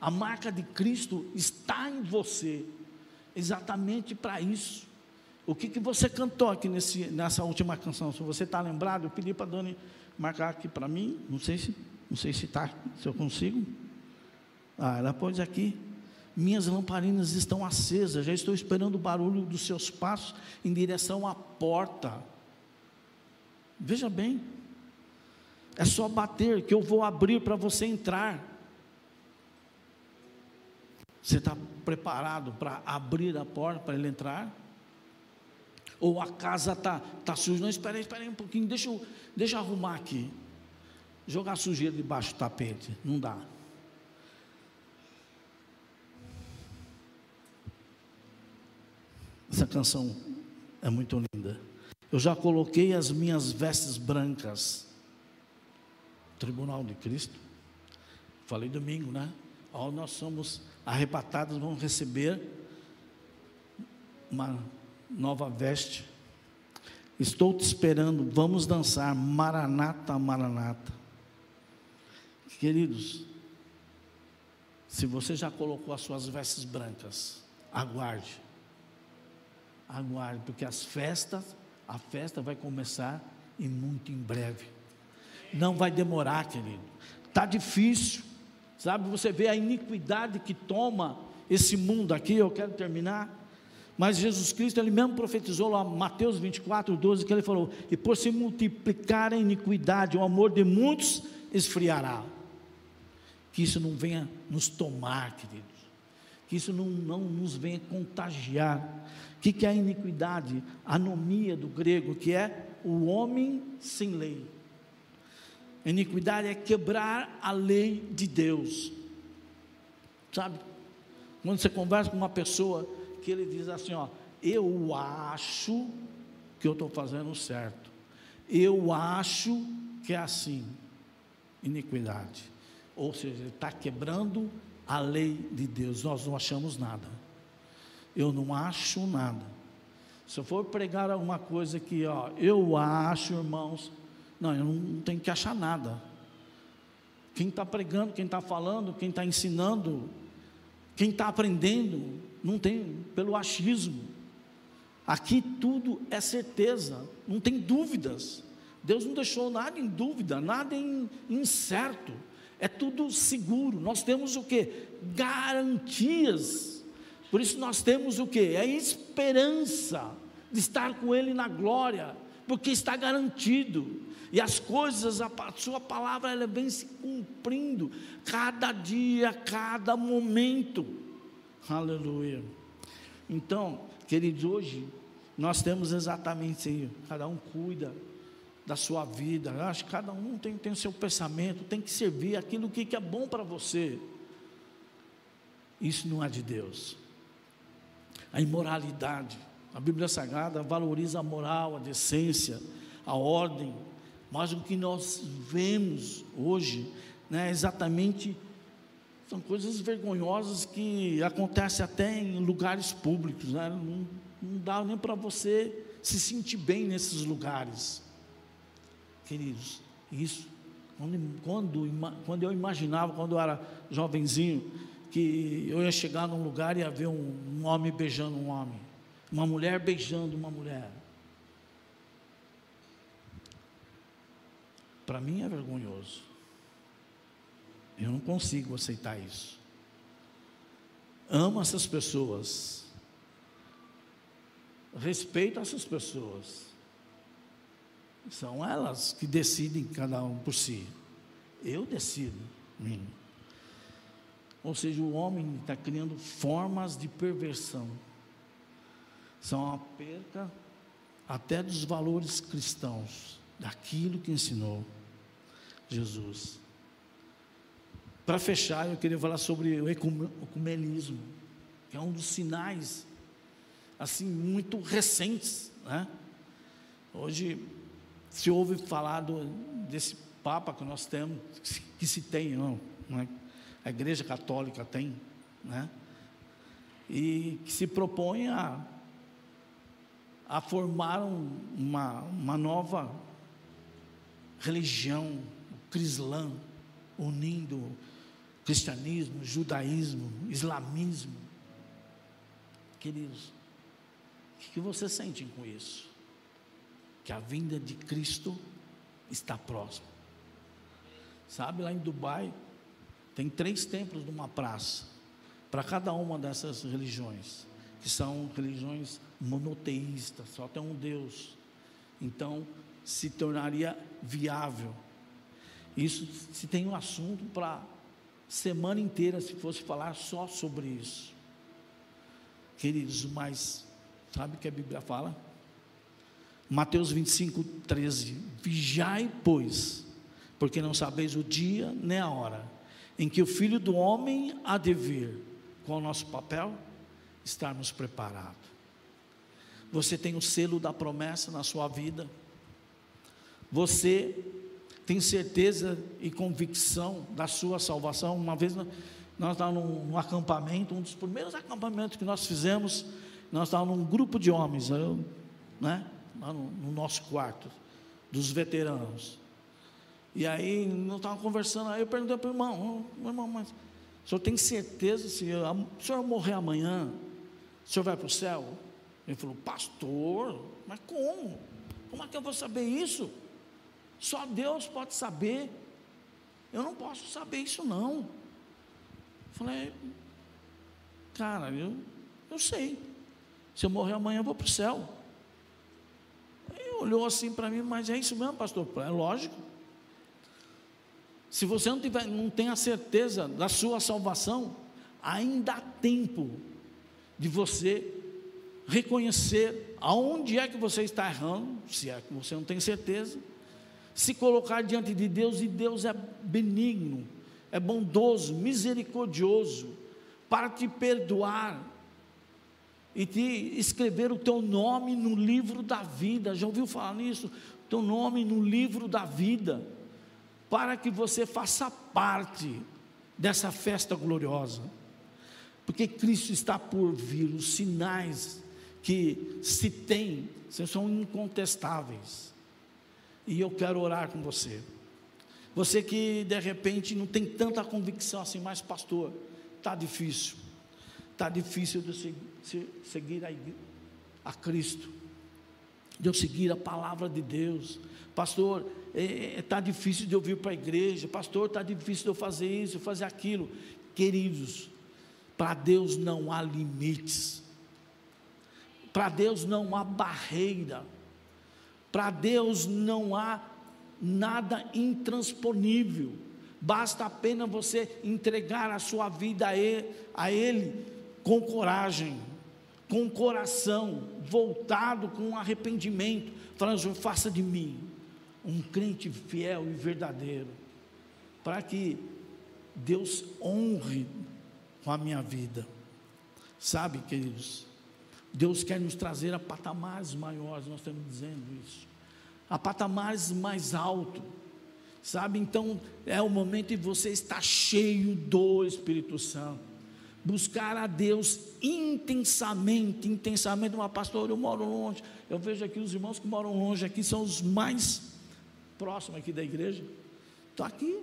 A marca de Cristo está em você, exatamente para isso. O que, que você cantou aqui nesse, nessa última canção? Se você está lembrado, eu pedi para a Dani marcar aqui para mim. Não sei se não sei se está, se eu consigo. Ah, ela pôs aqui. Minhas lamparinas estão acesas, já estou esperando o barulho dos seus passos em direção à porta. Veja bem, é só bater que eu vou abrir para você entrar. Você está preparado para abrir a porta para ele entrar? Ou a casa está tá suja? Não, espera aí, espera aí um pouquinho, deixa eu, deixa eu arrumar aqui. Jogar sujeira debaixo do tapete, não dá. Essa canção é muito linda. Eu já coloquei as minhas vestes brancas. Tribunal de Cristo. Falei domingo, né? Ao nós somos arrebatados, vamos receber uma nova veste. Estou te esperando, vamos dançar. Maranata, Maranata. Queridos, se você já colocou as suas vestes brancas, aguarde. Aguarde, porque as festas, a festa vai começar e muito em breve. Não vai demorar, querido. Está difícil, sabe? Você vê a iniquidade que toma esse mundo aqui. Eu quero terminar. Mas Jesus Cristo, ele mesmo profetizou lá, Mateus 24, 12, que ele falou: E por se multiplicar a iniquidade, o amor de muitos esfriará que isso não venha nos tomar, queridos, que isso não, não nos venha contagiar. O que, que é a iniquidade? Anomia do grego, que é o homem sem lei. Iniquidade é quebrar a lei de Deus. Sabe? Quando você conversa com uma pessoa que ele diz assim, ó, eu acho que eu estou fazendo certo. Eu acho que é assim. Iniquidade. Ou seja, ele está quebrando a lei de Deus. Nós não achamos nada. Eu não acho nada. Se eu for pregar alguma coisa que, ó, eu acho, irmãos, não, eu não tenho que achar nada. Quem está pregando, quem está falando, quem está ensinando, quem está aprendendo, não tem pelo achismo. Aqui tudo é certeza, não tem dúvidas. Deus não deixou nada em dúvida, nada em incerto é tudo seguro. Nós temos o que? Garantias. Por isso nós temos o que? É esperança de estar com Ele na glória, porque está garantido. E as coisas, a sua palavra, ela vem se cumprindo, cada dia, cada momento. Aleluia. Então, queridos, hoje nós temos exatamente isso. Cada um cuida da sua vida. Eu acho que cada um tem, tem o seu pensamento, tem que servir aquilo que, que é bom para você. Isso não é de Deus. A imoralidade. A Bíblia Sagrada valoriza a moral, a decência, a ordem, mas o que nós vemos hoje, né, exatamente, são coisas vergonhosas que acontecem até em lugares públicos, né? não, não dá nem para você se sentir bem nesses lugares. Queridos, isso, quando, quando, quando eu imaginava, quando eu era jovenzinho, que eu ia chegar num lugar e ia ver um, um homem beijando um homem, uma mulher beijando uma mulher. Para mim é vergonhoso. Eu não consigo aceitar isso. Amo essas pessoas. Respeito essas pessoas. São elas que decidem cada um por si. Eu decido. Mim. Ou seja, o homem está criando formas de perversão. São a perca até dos valores cristãos, daquilo que ensinou Jesus. Para fechar, eu queria falar sobre o ecumenismo, que é um dos sinais assim muito recentes, né? Hoje se ouve falar do, desse Papa que nós temos, que se tem, não, é? a Igreja Católica tem, né? e que se propõe a, a formar um, uma, uma nova religião, o Crislã, unindo cristianismo, judaísmo, islamismo. Queridos, o que você sente com isso? Que a vinda de Cristo está próxima. Sabe, lá em Dubai, tem três templos numa praça, para cada uma dessas religiões, que são religiões monoteístas, só tem um Deus. Então, se tornaria viável. Isso se tem um assunto para semana inteira, se fosse falar só sobre isso. Queridos, mas sabe o que a Bíblia fala? Mateus 25, 13: Vigiai, pois, porque não sabeis o dia nem a hora em que o Filho do Homem há de vir. Qual o nosso papel? Estarmos preparados. Você tem o selo da promessa na sua vida. Você tem certeza e convicção da sua salvação. Uma vez nós estávamos num, num acampamento, um dos primeiros acampamentos que nós fizemos, nós estávamos num grupo de homens, eu, né, lá no, no nosso quarto, dos veteranos. E aí nós estávamos conversando, aí eu perguntei para o irmão, oh, irmão, mas o senhor tem certeza se o senhor morrer amanhã, o senhor vai para o céu? Ele falou, pastor, mas como? Como é que eu vou saber isso? Só Deus pode saber. Eu não posso saber isso não. Falei, cara, eu, eu sei. Se eu morrer amanhã, eu vou para o céu. Ele olhou assim para mim, mas é isso mesmo, pastor? É lógico. Se você não, tiver, não tem a certeza da sua salvação, ainda há tempo de você reconhecer aonde é que você está errando, se é que você não tem certeza, se colocar diante de Deus, e Deus é benigno, é bondoso, misericordioso, para te perdoar e te escrever o teu nome no livro da vida. Já ouviu falar nisso? Teu nome no livro da vida para que você faça parte dessa festa gloriosa. Porque Cristo está por vir, os sinais que se tem são incontestáveis. E eu quero orar com você. Você que de repente não tem tanta convicção assim, mas pastor, está difícil. Está difícil de seguir a, a Cristo, de eu seguir a palavra de Deus. Pastor, está é, é tá difícil de eu vir para a igreja, pastor, está difícil de eu fazer isso, fazer aquilo. Queridos, para Deus não há limites, para Deus não há barreira, para Deus não há nada intransponível, basta apenas você entregar a sua vida a Ele, com coragem, com coração voltado, com arrependimento, falando: faça de mim um crente fiel e verdadeiro, para que Deus honre com a minha vida. Sabe, queridos, Deus quer nos trazer a patamares maiores, nós estamos dizendo isso, a patamares mais altos, sabe? Então é o momento de você estar cheio do Espírito Santo buscar a Deus intensamente, intensamente, uma pastor, eu moro longe, eu vejo aqui os irmãos que moram longe aqui são os mais próximo aqui da igreja. Estou aqui,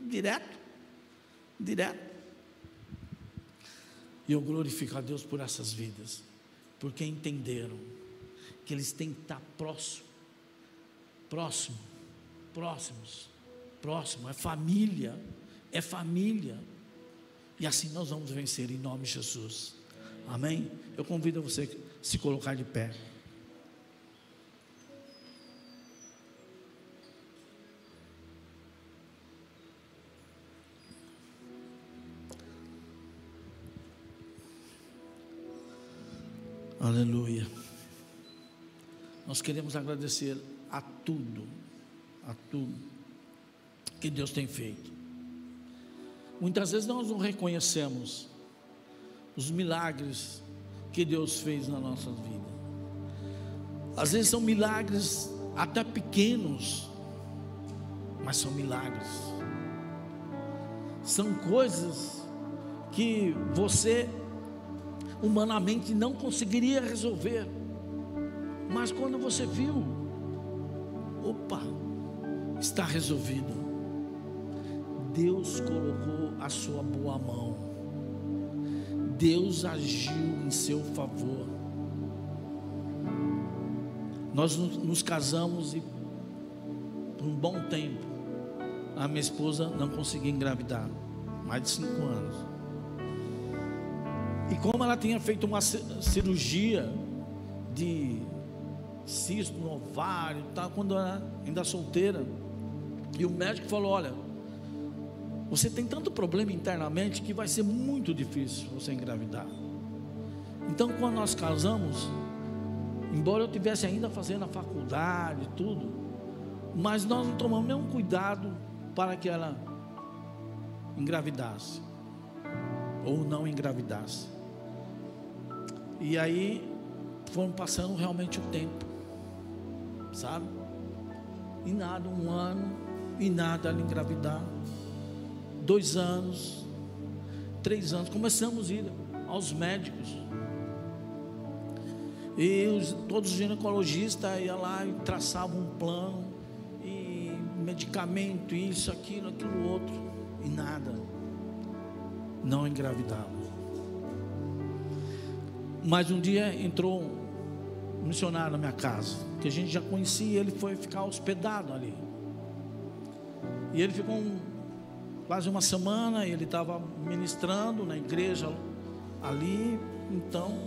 direto, direto. E eu glorifico a Deus por essas vidas, porque entenderam que eles têm que estar próximo, próximo, próximos, próximo, é família, é família. E assim nós vamos vencer em nome de Jesus. Amém? Eu convido você a se colocar de pé. Aleluia. Nós queremos agradecer a tudo, a tudo que Deus tem feito. Muitas vezes nós não reconhecemos os milagres que Deus fez na nossa vida. Às vezes são milagres até pequenos, mas são milagres. São coisas que você humanamente não conseguiria resolver. Mas quando você viu, opa, está resolvido. Deus colocou a sua boa mão. Deus agiu em seu favor. Nós nos casamos e por um bom tempo a minha esposa não conseguia engravidar, mais de cinco anos. E como ela tinha feito uma cirurgia de cisto no ovário, tá, quando era ainda solteira, e o médico falou: Olha, você tem tanto problema internamente que vai ser muito difícil você engravidar. Então, quando nós casamos, embora eu tivesse ainda fazendo a faculdade e tudo, mas nós não tomamos nenhum cuidado para que ela engravidasse ou não engravidasse. E aí foram passando realmente o tempo, sabe? E nada, um ano, e nada ela engravidar. Dois anos, três anos, começamos a ir aos médicos. E os, todos os ginecologistas iam lá e traçavam um plano, e medicamento, isso, aquilo, aquilo outro, e nada. Não engravidava. Mas um dia entrou um missionário na minha casa, que a gente já conhecia, ele foi ficar hospedado ali. E ele ficou um, quase uma semana, ele estava ministrando na igreja ali. Então,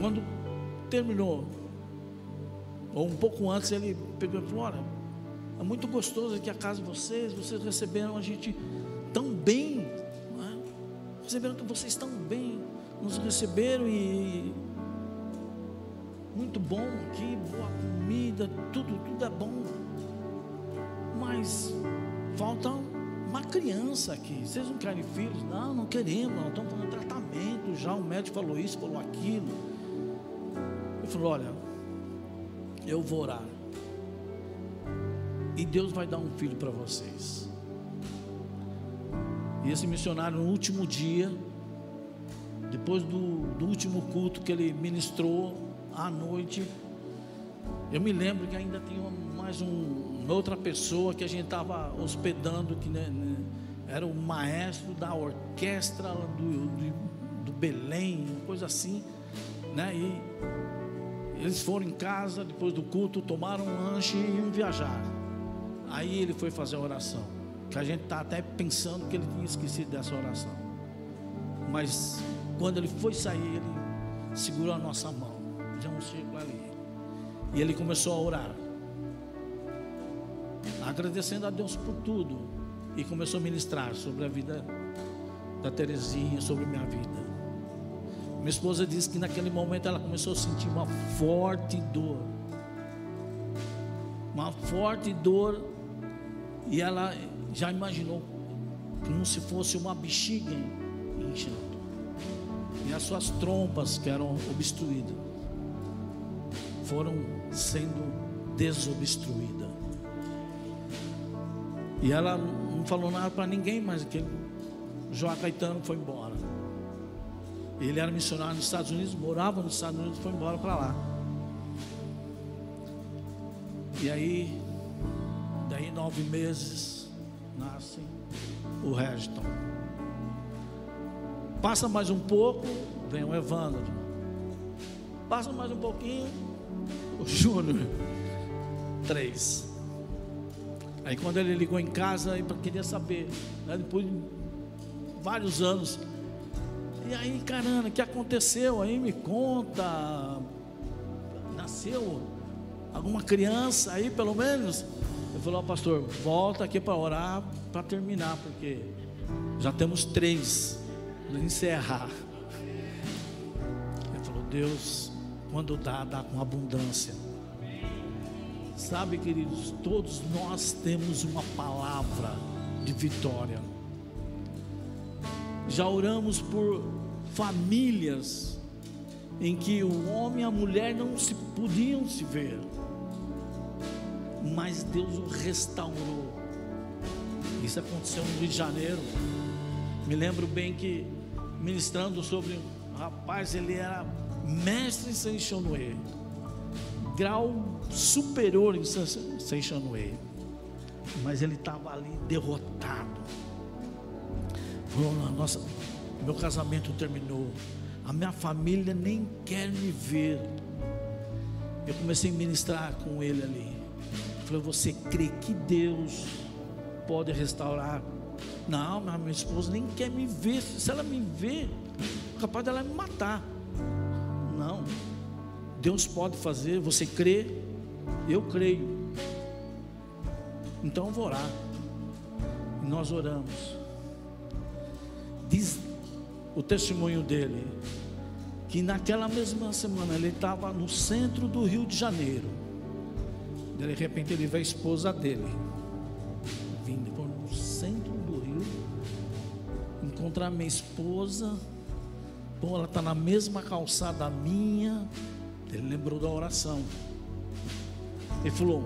quando terminou, ou um pouco antes, ele pegou e falou: Olha, é muito gostoso aqui a casa de vocês, vocês receberam a gente tão bem, é? receberam que vocês tão bem, nos receberam e muito bom aqui, boa comida, tudo, tudo é bom. Mas falta uma criança aqui. Vocês não querem filhos? Não, não queremos, não estamos fazendo tratamento já. O médico falou isso, falou aquilo. Eu falei, olha, eu vou orar. E Deus vai dar um filho para vocês. E esse missionário, no último dia, depois do, do último culto que ele ministrou à noite, eu me lembro que ainda tinha mais um, outra pessoa que a gente estava hospedando, que né, né, era o maestro da orquestra do, do, do Belém, coisa assim, né? E eles foram em casa depois do culto, tomaram um lanche e iam viajar. Aí ele foi fazer a oração. Que a gente está até pensando que ele tinha esquecido dessa oração. Mas quando ele foi sair, ele segurou a nossa mão. Já um círculo ali. E ele começou a orar. Agradecendo a Deus por tudo. E começou a ministrar sobre a vida da Terezinha, sobre minha vida. Minha esposa disse que naquele momento ela começou a sentir uma forte dor. Uma forte dor. E ela já imaginou como se fosse uma bexiga inchando. E as suas trompas que eram obstruídas foram sendo desobstruídas. E ela não falou nada para ninguém, mas aquele João Caetano foi embora. Ele era missionário nos Estados Unidos, morava nos Estados Unidos, foi embora para lá. E aí, daí nove meses, nasce o Regiton. Passa mais um pouco, vem o Evandro. Passa mais um pouquinho, o Júnior. Três. Aí quando ele ligou em casa, ele queria saber, né, depois de vários anos. E aí, caramba, o que aconteceu? Aí me conta. Nasceu alguma criança aí, pelo menos? Ele falou, oh, pastor, volta aqui para orar para terminar, porque já temos três. Encerrar. Ele falou, Deus, quando dá, dá com abundância. Sabe, queridos, todos nós temos uma palavra de vitória. Já oramos por famílias em que o homem e a mulher não se podiam se ver, mas Deus o restaurou. Isso aconteceu no Rio de Janeiro. Me lembro bem que ministrando sobre um rapaz, ele era mestre em Saint-Chanoé grau superior em Saint-Chanoé. Mas ele estava ali derrotado. Falou, nossa, meu casamento terminou. A minha família nem quer me ver. Eu comecei a ministrar com ele ali. Falei, você crê que Deus pode restaurar? Não, minha esposa nem quer me ver. Se ela me ver, capaz dela me matar. Não. Deus pode fazer, você crê? Eu creio. Então eu vou orar. E nós oramos. Diz o testemunho dele que naquela mesma semana ele estava no centro do Rio de Janeiro. De repente ele vê a esposa dele encontrar minha esposa. Bom, ela está na mesma calçada minha. Ele lembrou da oração. Ele falou: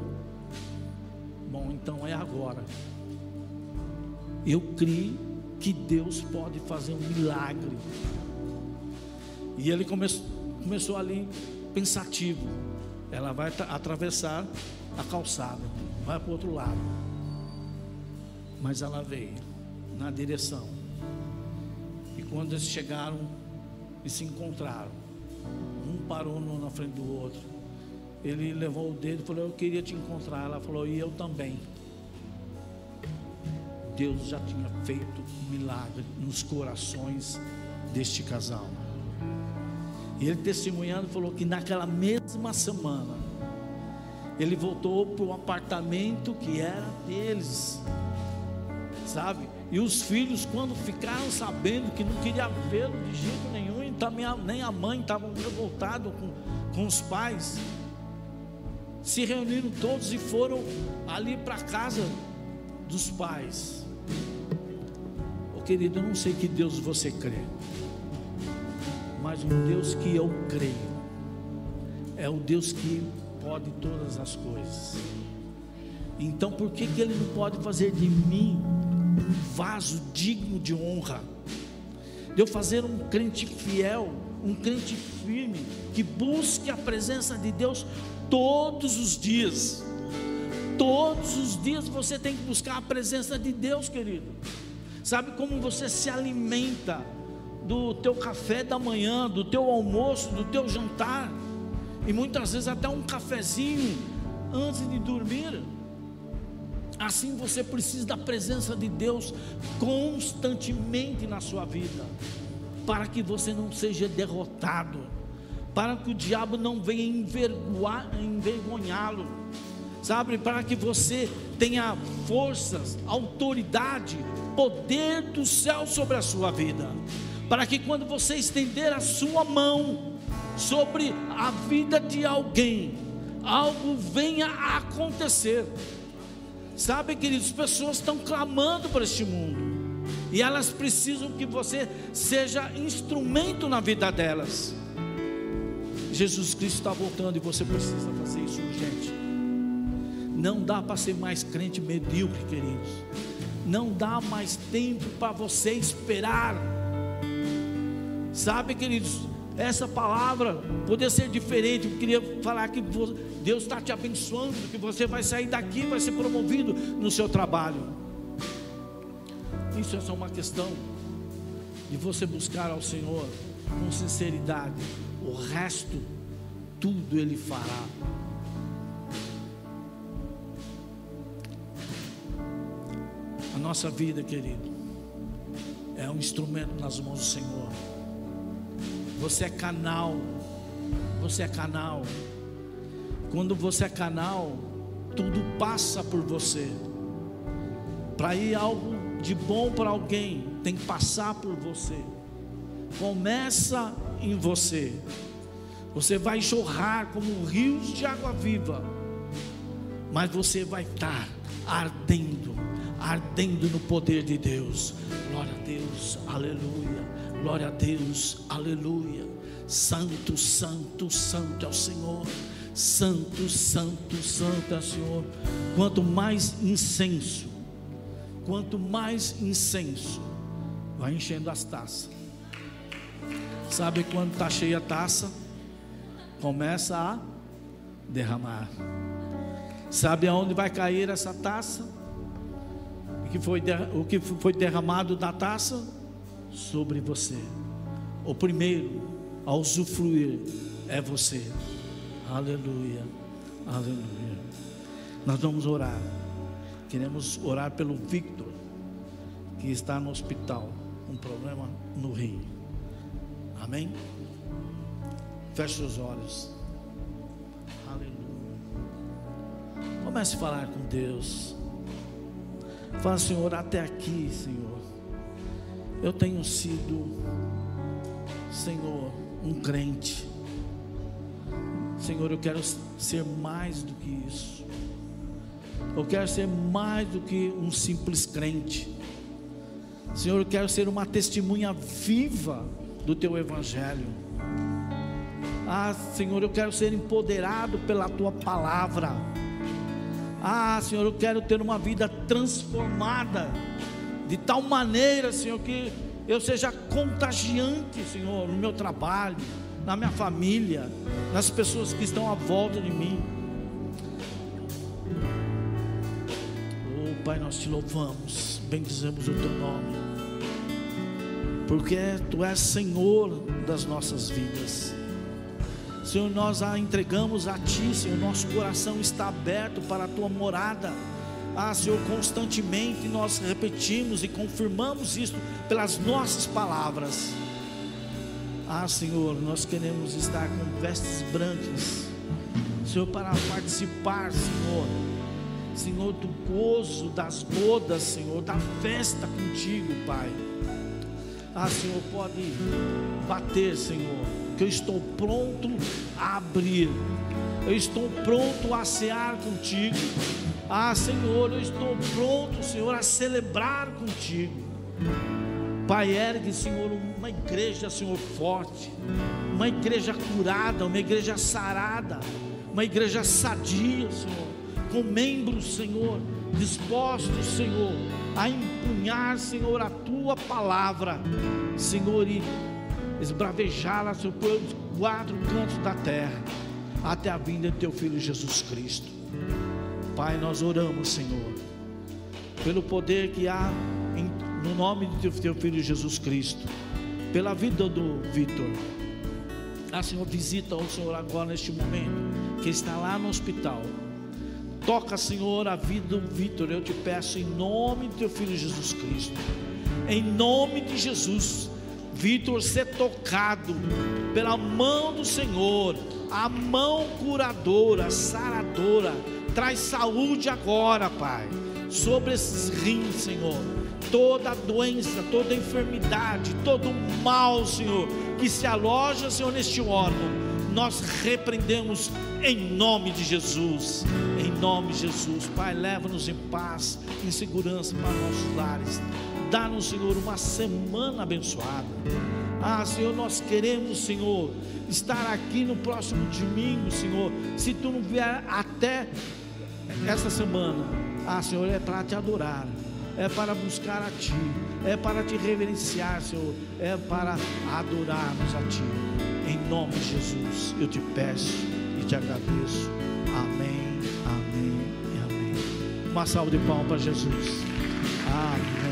Bom, então é agora. Eu creio que Deus pode fazer um milagre. E ele come, começou ali pensativo. Ela vai atravessar a calçada, vai para o outro lado. Mas ela veio na direção. Quando eles chegaram e se encontraram, um parou na frente do outro. Ele levou o dedo e falou: Eu queria te encontrar. Ela falou: E eu também. Deus já tinha feito um milagre nos corações deste casal. E ele testemunhando falou que naquela mesma semana ele voltou para o apartamento que era deles, sabe? E os filhos, quando ficaram sabendo que não queria vê-lo de jeito nenhum, e também nem a mãe estavam revoltados com, com os pais, se reuniram todos e foram ali para a casa dos pais. Oh, querido, eu não sei que Deus você crê, mas o Deus que eu creio é o Deus que pode todas as coisas. Então, por que, que Ele não pode fazer de mim um vaso digno de honra? De eu fazer um crente fiel, um crente firme, que busque a presença de Deus todos os dias. Todos os dias você tem que buscar a presença de Deus, querido. Sabe como você se alimenta do teu café da manhã, do teu almoço, do teu jantar, e muitas vezes até um cafezinho antes de dormir. Assim você precisa da presença de Deus constantemente na sua vida, para que você não seja derrotado, para que o diabo não venha envergonhá-lo sabe, para que você tenha forças, autoridade, poder do céu sobre a sua vida, para que quando você estender a sua mão sobre a vida de alguém, algo venha a acontecer. Sabe, queridos, pessoas estão clamando por este mundo. E elas precisam que você seja instrumento na vida delas. Jesus Cristo está voltando e você precisa fazer isso urgente. Não dá para ser mais crente medíocre, queridos. Não dá mais tempo para você esperar. Sabe, queridos, essa palavra poderia ser diferente. Eu queria falar que Deus está te abençoando, que você vai sair daqui, vai ser promovido no seu trabalho. Isso é só uma questão de você buscar ao Senhor com sinceridade. O resto, tudo Ele fará. A nossa vida, querido, é um instrumento nas mãos do Senhor. Você é canal. Você é canal. Quando você é canal, tudo passa por você. Para ir algo de bom para alguém, tem que passar por você. Começa em você. Você vai jorrar como rios de água viva. Mas você vai estar ardendo ardendo no poder de Deus. Glória a Deus, aleluia. Glória a Deus, aleluia. Santo, santo, santo é o Senhor. Santo, santo, santo é o Senhor. Quanto mais incenso, quanto mais incenso, vai enchendo as taças. Sabe quando está cheia a taça? Começa a derramar. Sabe aonde vai cair essa taça? o que foi, o que foi derramado da taça sobre você. O primeiro a usufruir é você. Aleluia, aleluia. Nós vamos orar. Queremos orar pelo Victor, que está no hospital, um problema no rim. Amém? Feche os olhos. Aleluia. Comece a falar com Deus. Fala, Senhor, até aqui, Senhor. Eu tenho sido, Senhor, um crente. Senhor, eu quero ser mais do que isso. Eu quero ser mais do que um simples crente. Senhor, eu quero ser uma testemunha viva do teu evangelho. Ah, Senhor, eu quero ser empoderado pela tua palavra. Ah, Senhor, eu quero ter uma vida transformada, de tal maneira, Senhor, que eu seja contagiante, Senhor, no meu trabalho, na minha família, nas pessoas que estão à volta de mim. Oh, Pai, nós te louvamos, bendizemos o teu nome, porque tu és Senhor das nossas vidas. Senhor, nós a entregamos a Ti, Senhor, nosso coração está aberto para a Tua morada. Ah, Senhor, constantemente nós repetimos e confirmamos isso pelas nossas palavras. Ah, Senhor, nós queremos estar com vestes brancas, Senhor, para participar, Senhor, Senhor, do gozo das bodas, Senhor, da festa contigo, Pai. Ah, Senhor, pode bater, Senhor que eu estou pronto a abrir, eu estou pronto a cear contigo. Ah, Senhor, eu estou pronto, Senhor, a celebrar contigo. Pai, ergue, Senhor, uma igreja, Senhor, forte, uma igreja curada, uma igreja sarada, uma igreja sadia, Senhor, com membros, Senhor, dispostos, Senhor, a empunhar, Senhor, a tua palavra, Senhor, e esbravejá-la por quatro cantos da terra, até a vinda de teu filho Jesus Cristo. Pai, nós oramos, Senhor, pelo poder que há em, no nome de teu filho Jesus Cristo, pela vida do Vitor. Ah, Senhor, visita o Senhor agora neste momento, que está lá no hospital. Toca, Senhor, a vida do Vitor, eu te peço em nome de teu filho Jesus Cristo. Em nome de Jesus Vitor ser tocado pela mão do Senhor, a mão curadora, saradora, traz saúde agora, Pai, sobre esses rins, Senhor. Toda doença, toda enfermidade, todo mal, Senhor, que se aloja, Senhor, neste órgão, nós repreendemos em nome de Jesus, em nome de Jesus, Pai, leva-nos em paz, em segurança para nossos lares Dá-nos, Senhor, uma semana abençoada. Ah, Senhor, nós queremos, Senhor, estar aqui no próximo domingo, Senhor. Se tu não vier até essa semana, ah, Senhor, é para te adorar, é para buscar a Ti, é para te reverenciar, Senhor, é para adorarmos a Ti. Em nome de Jesus, eu te peço e te agradeço. Amém, amém e amém. Uma salva de palmas para Jesus. Amém.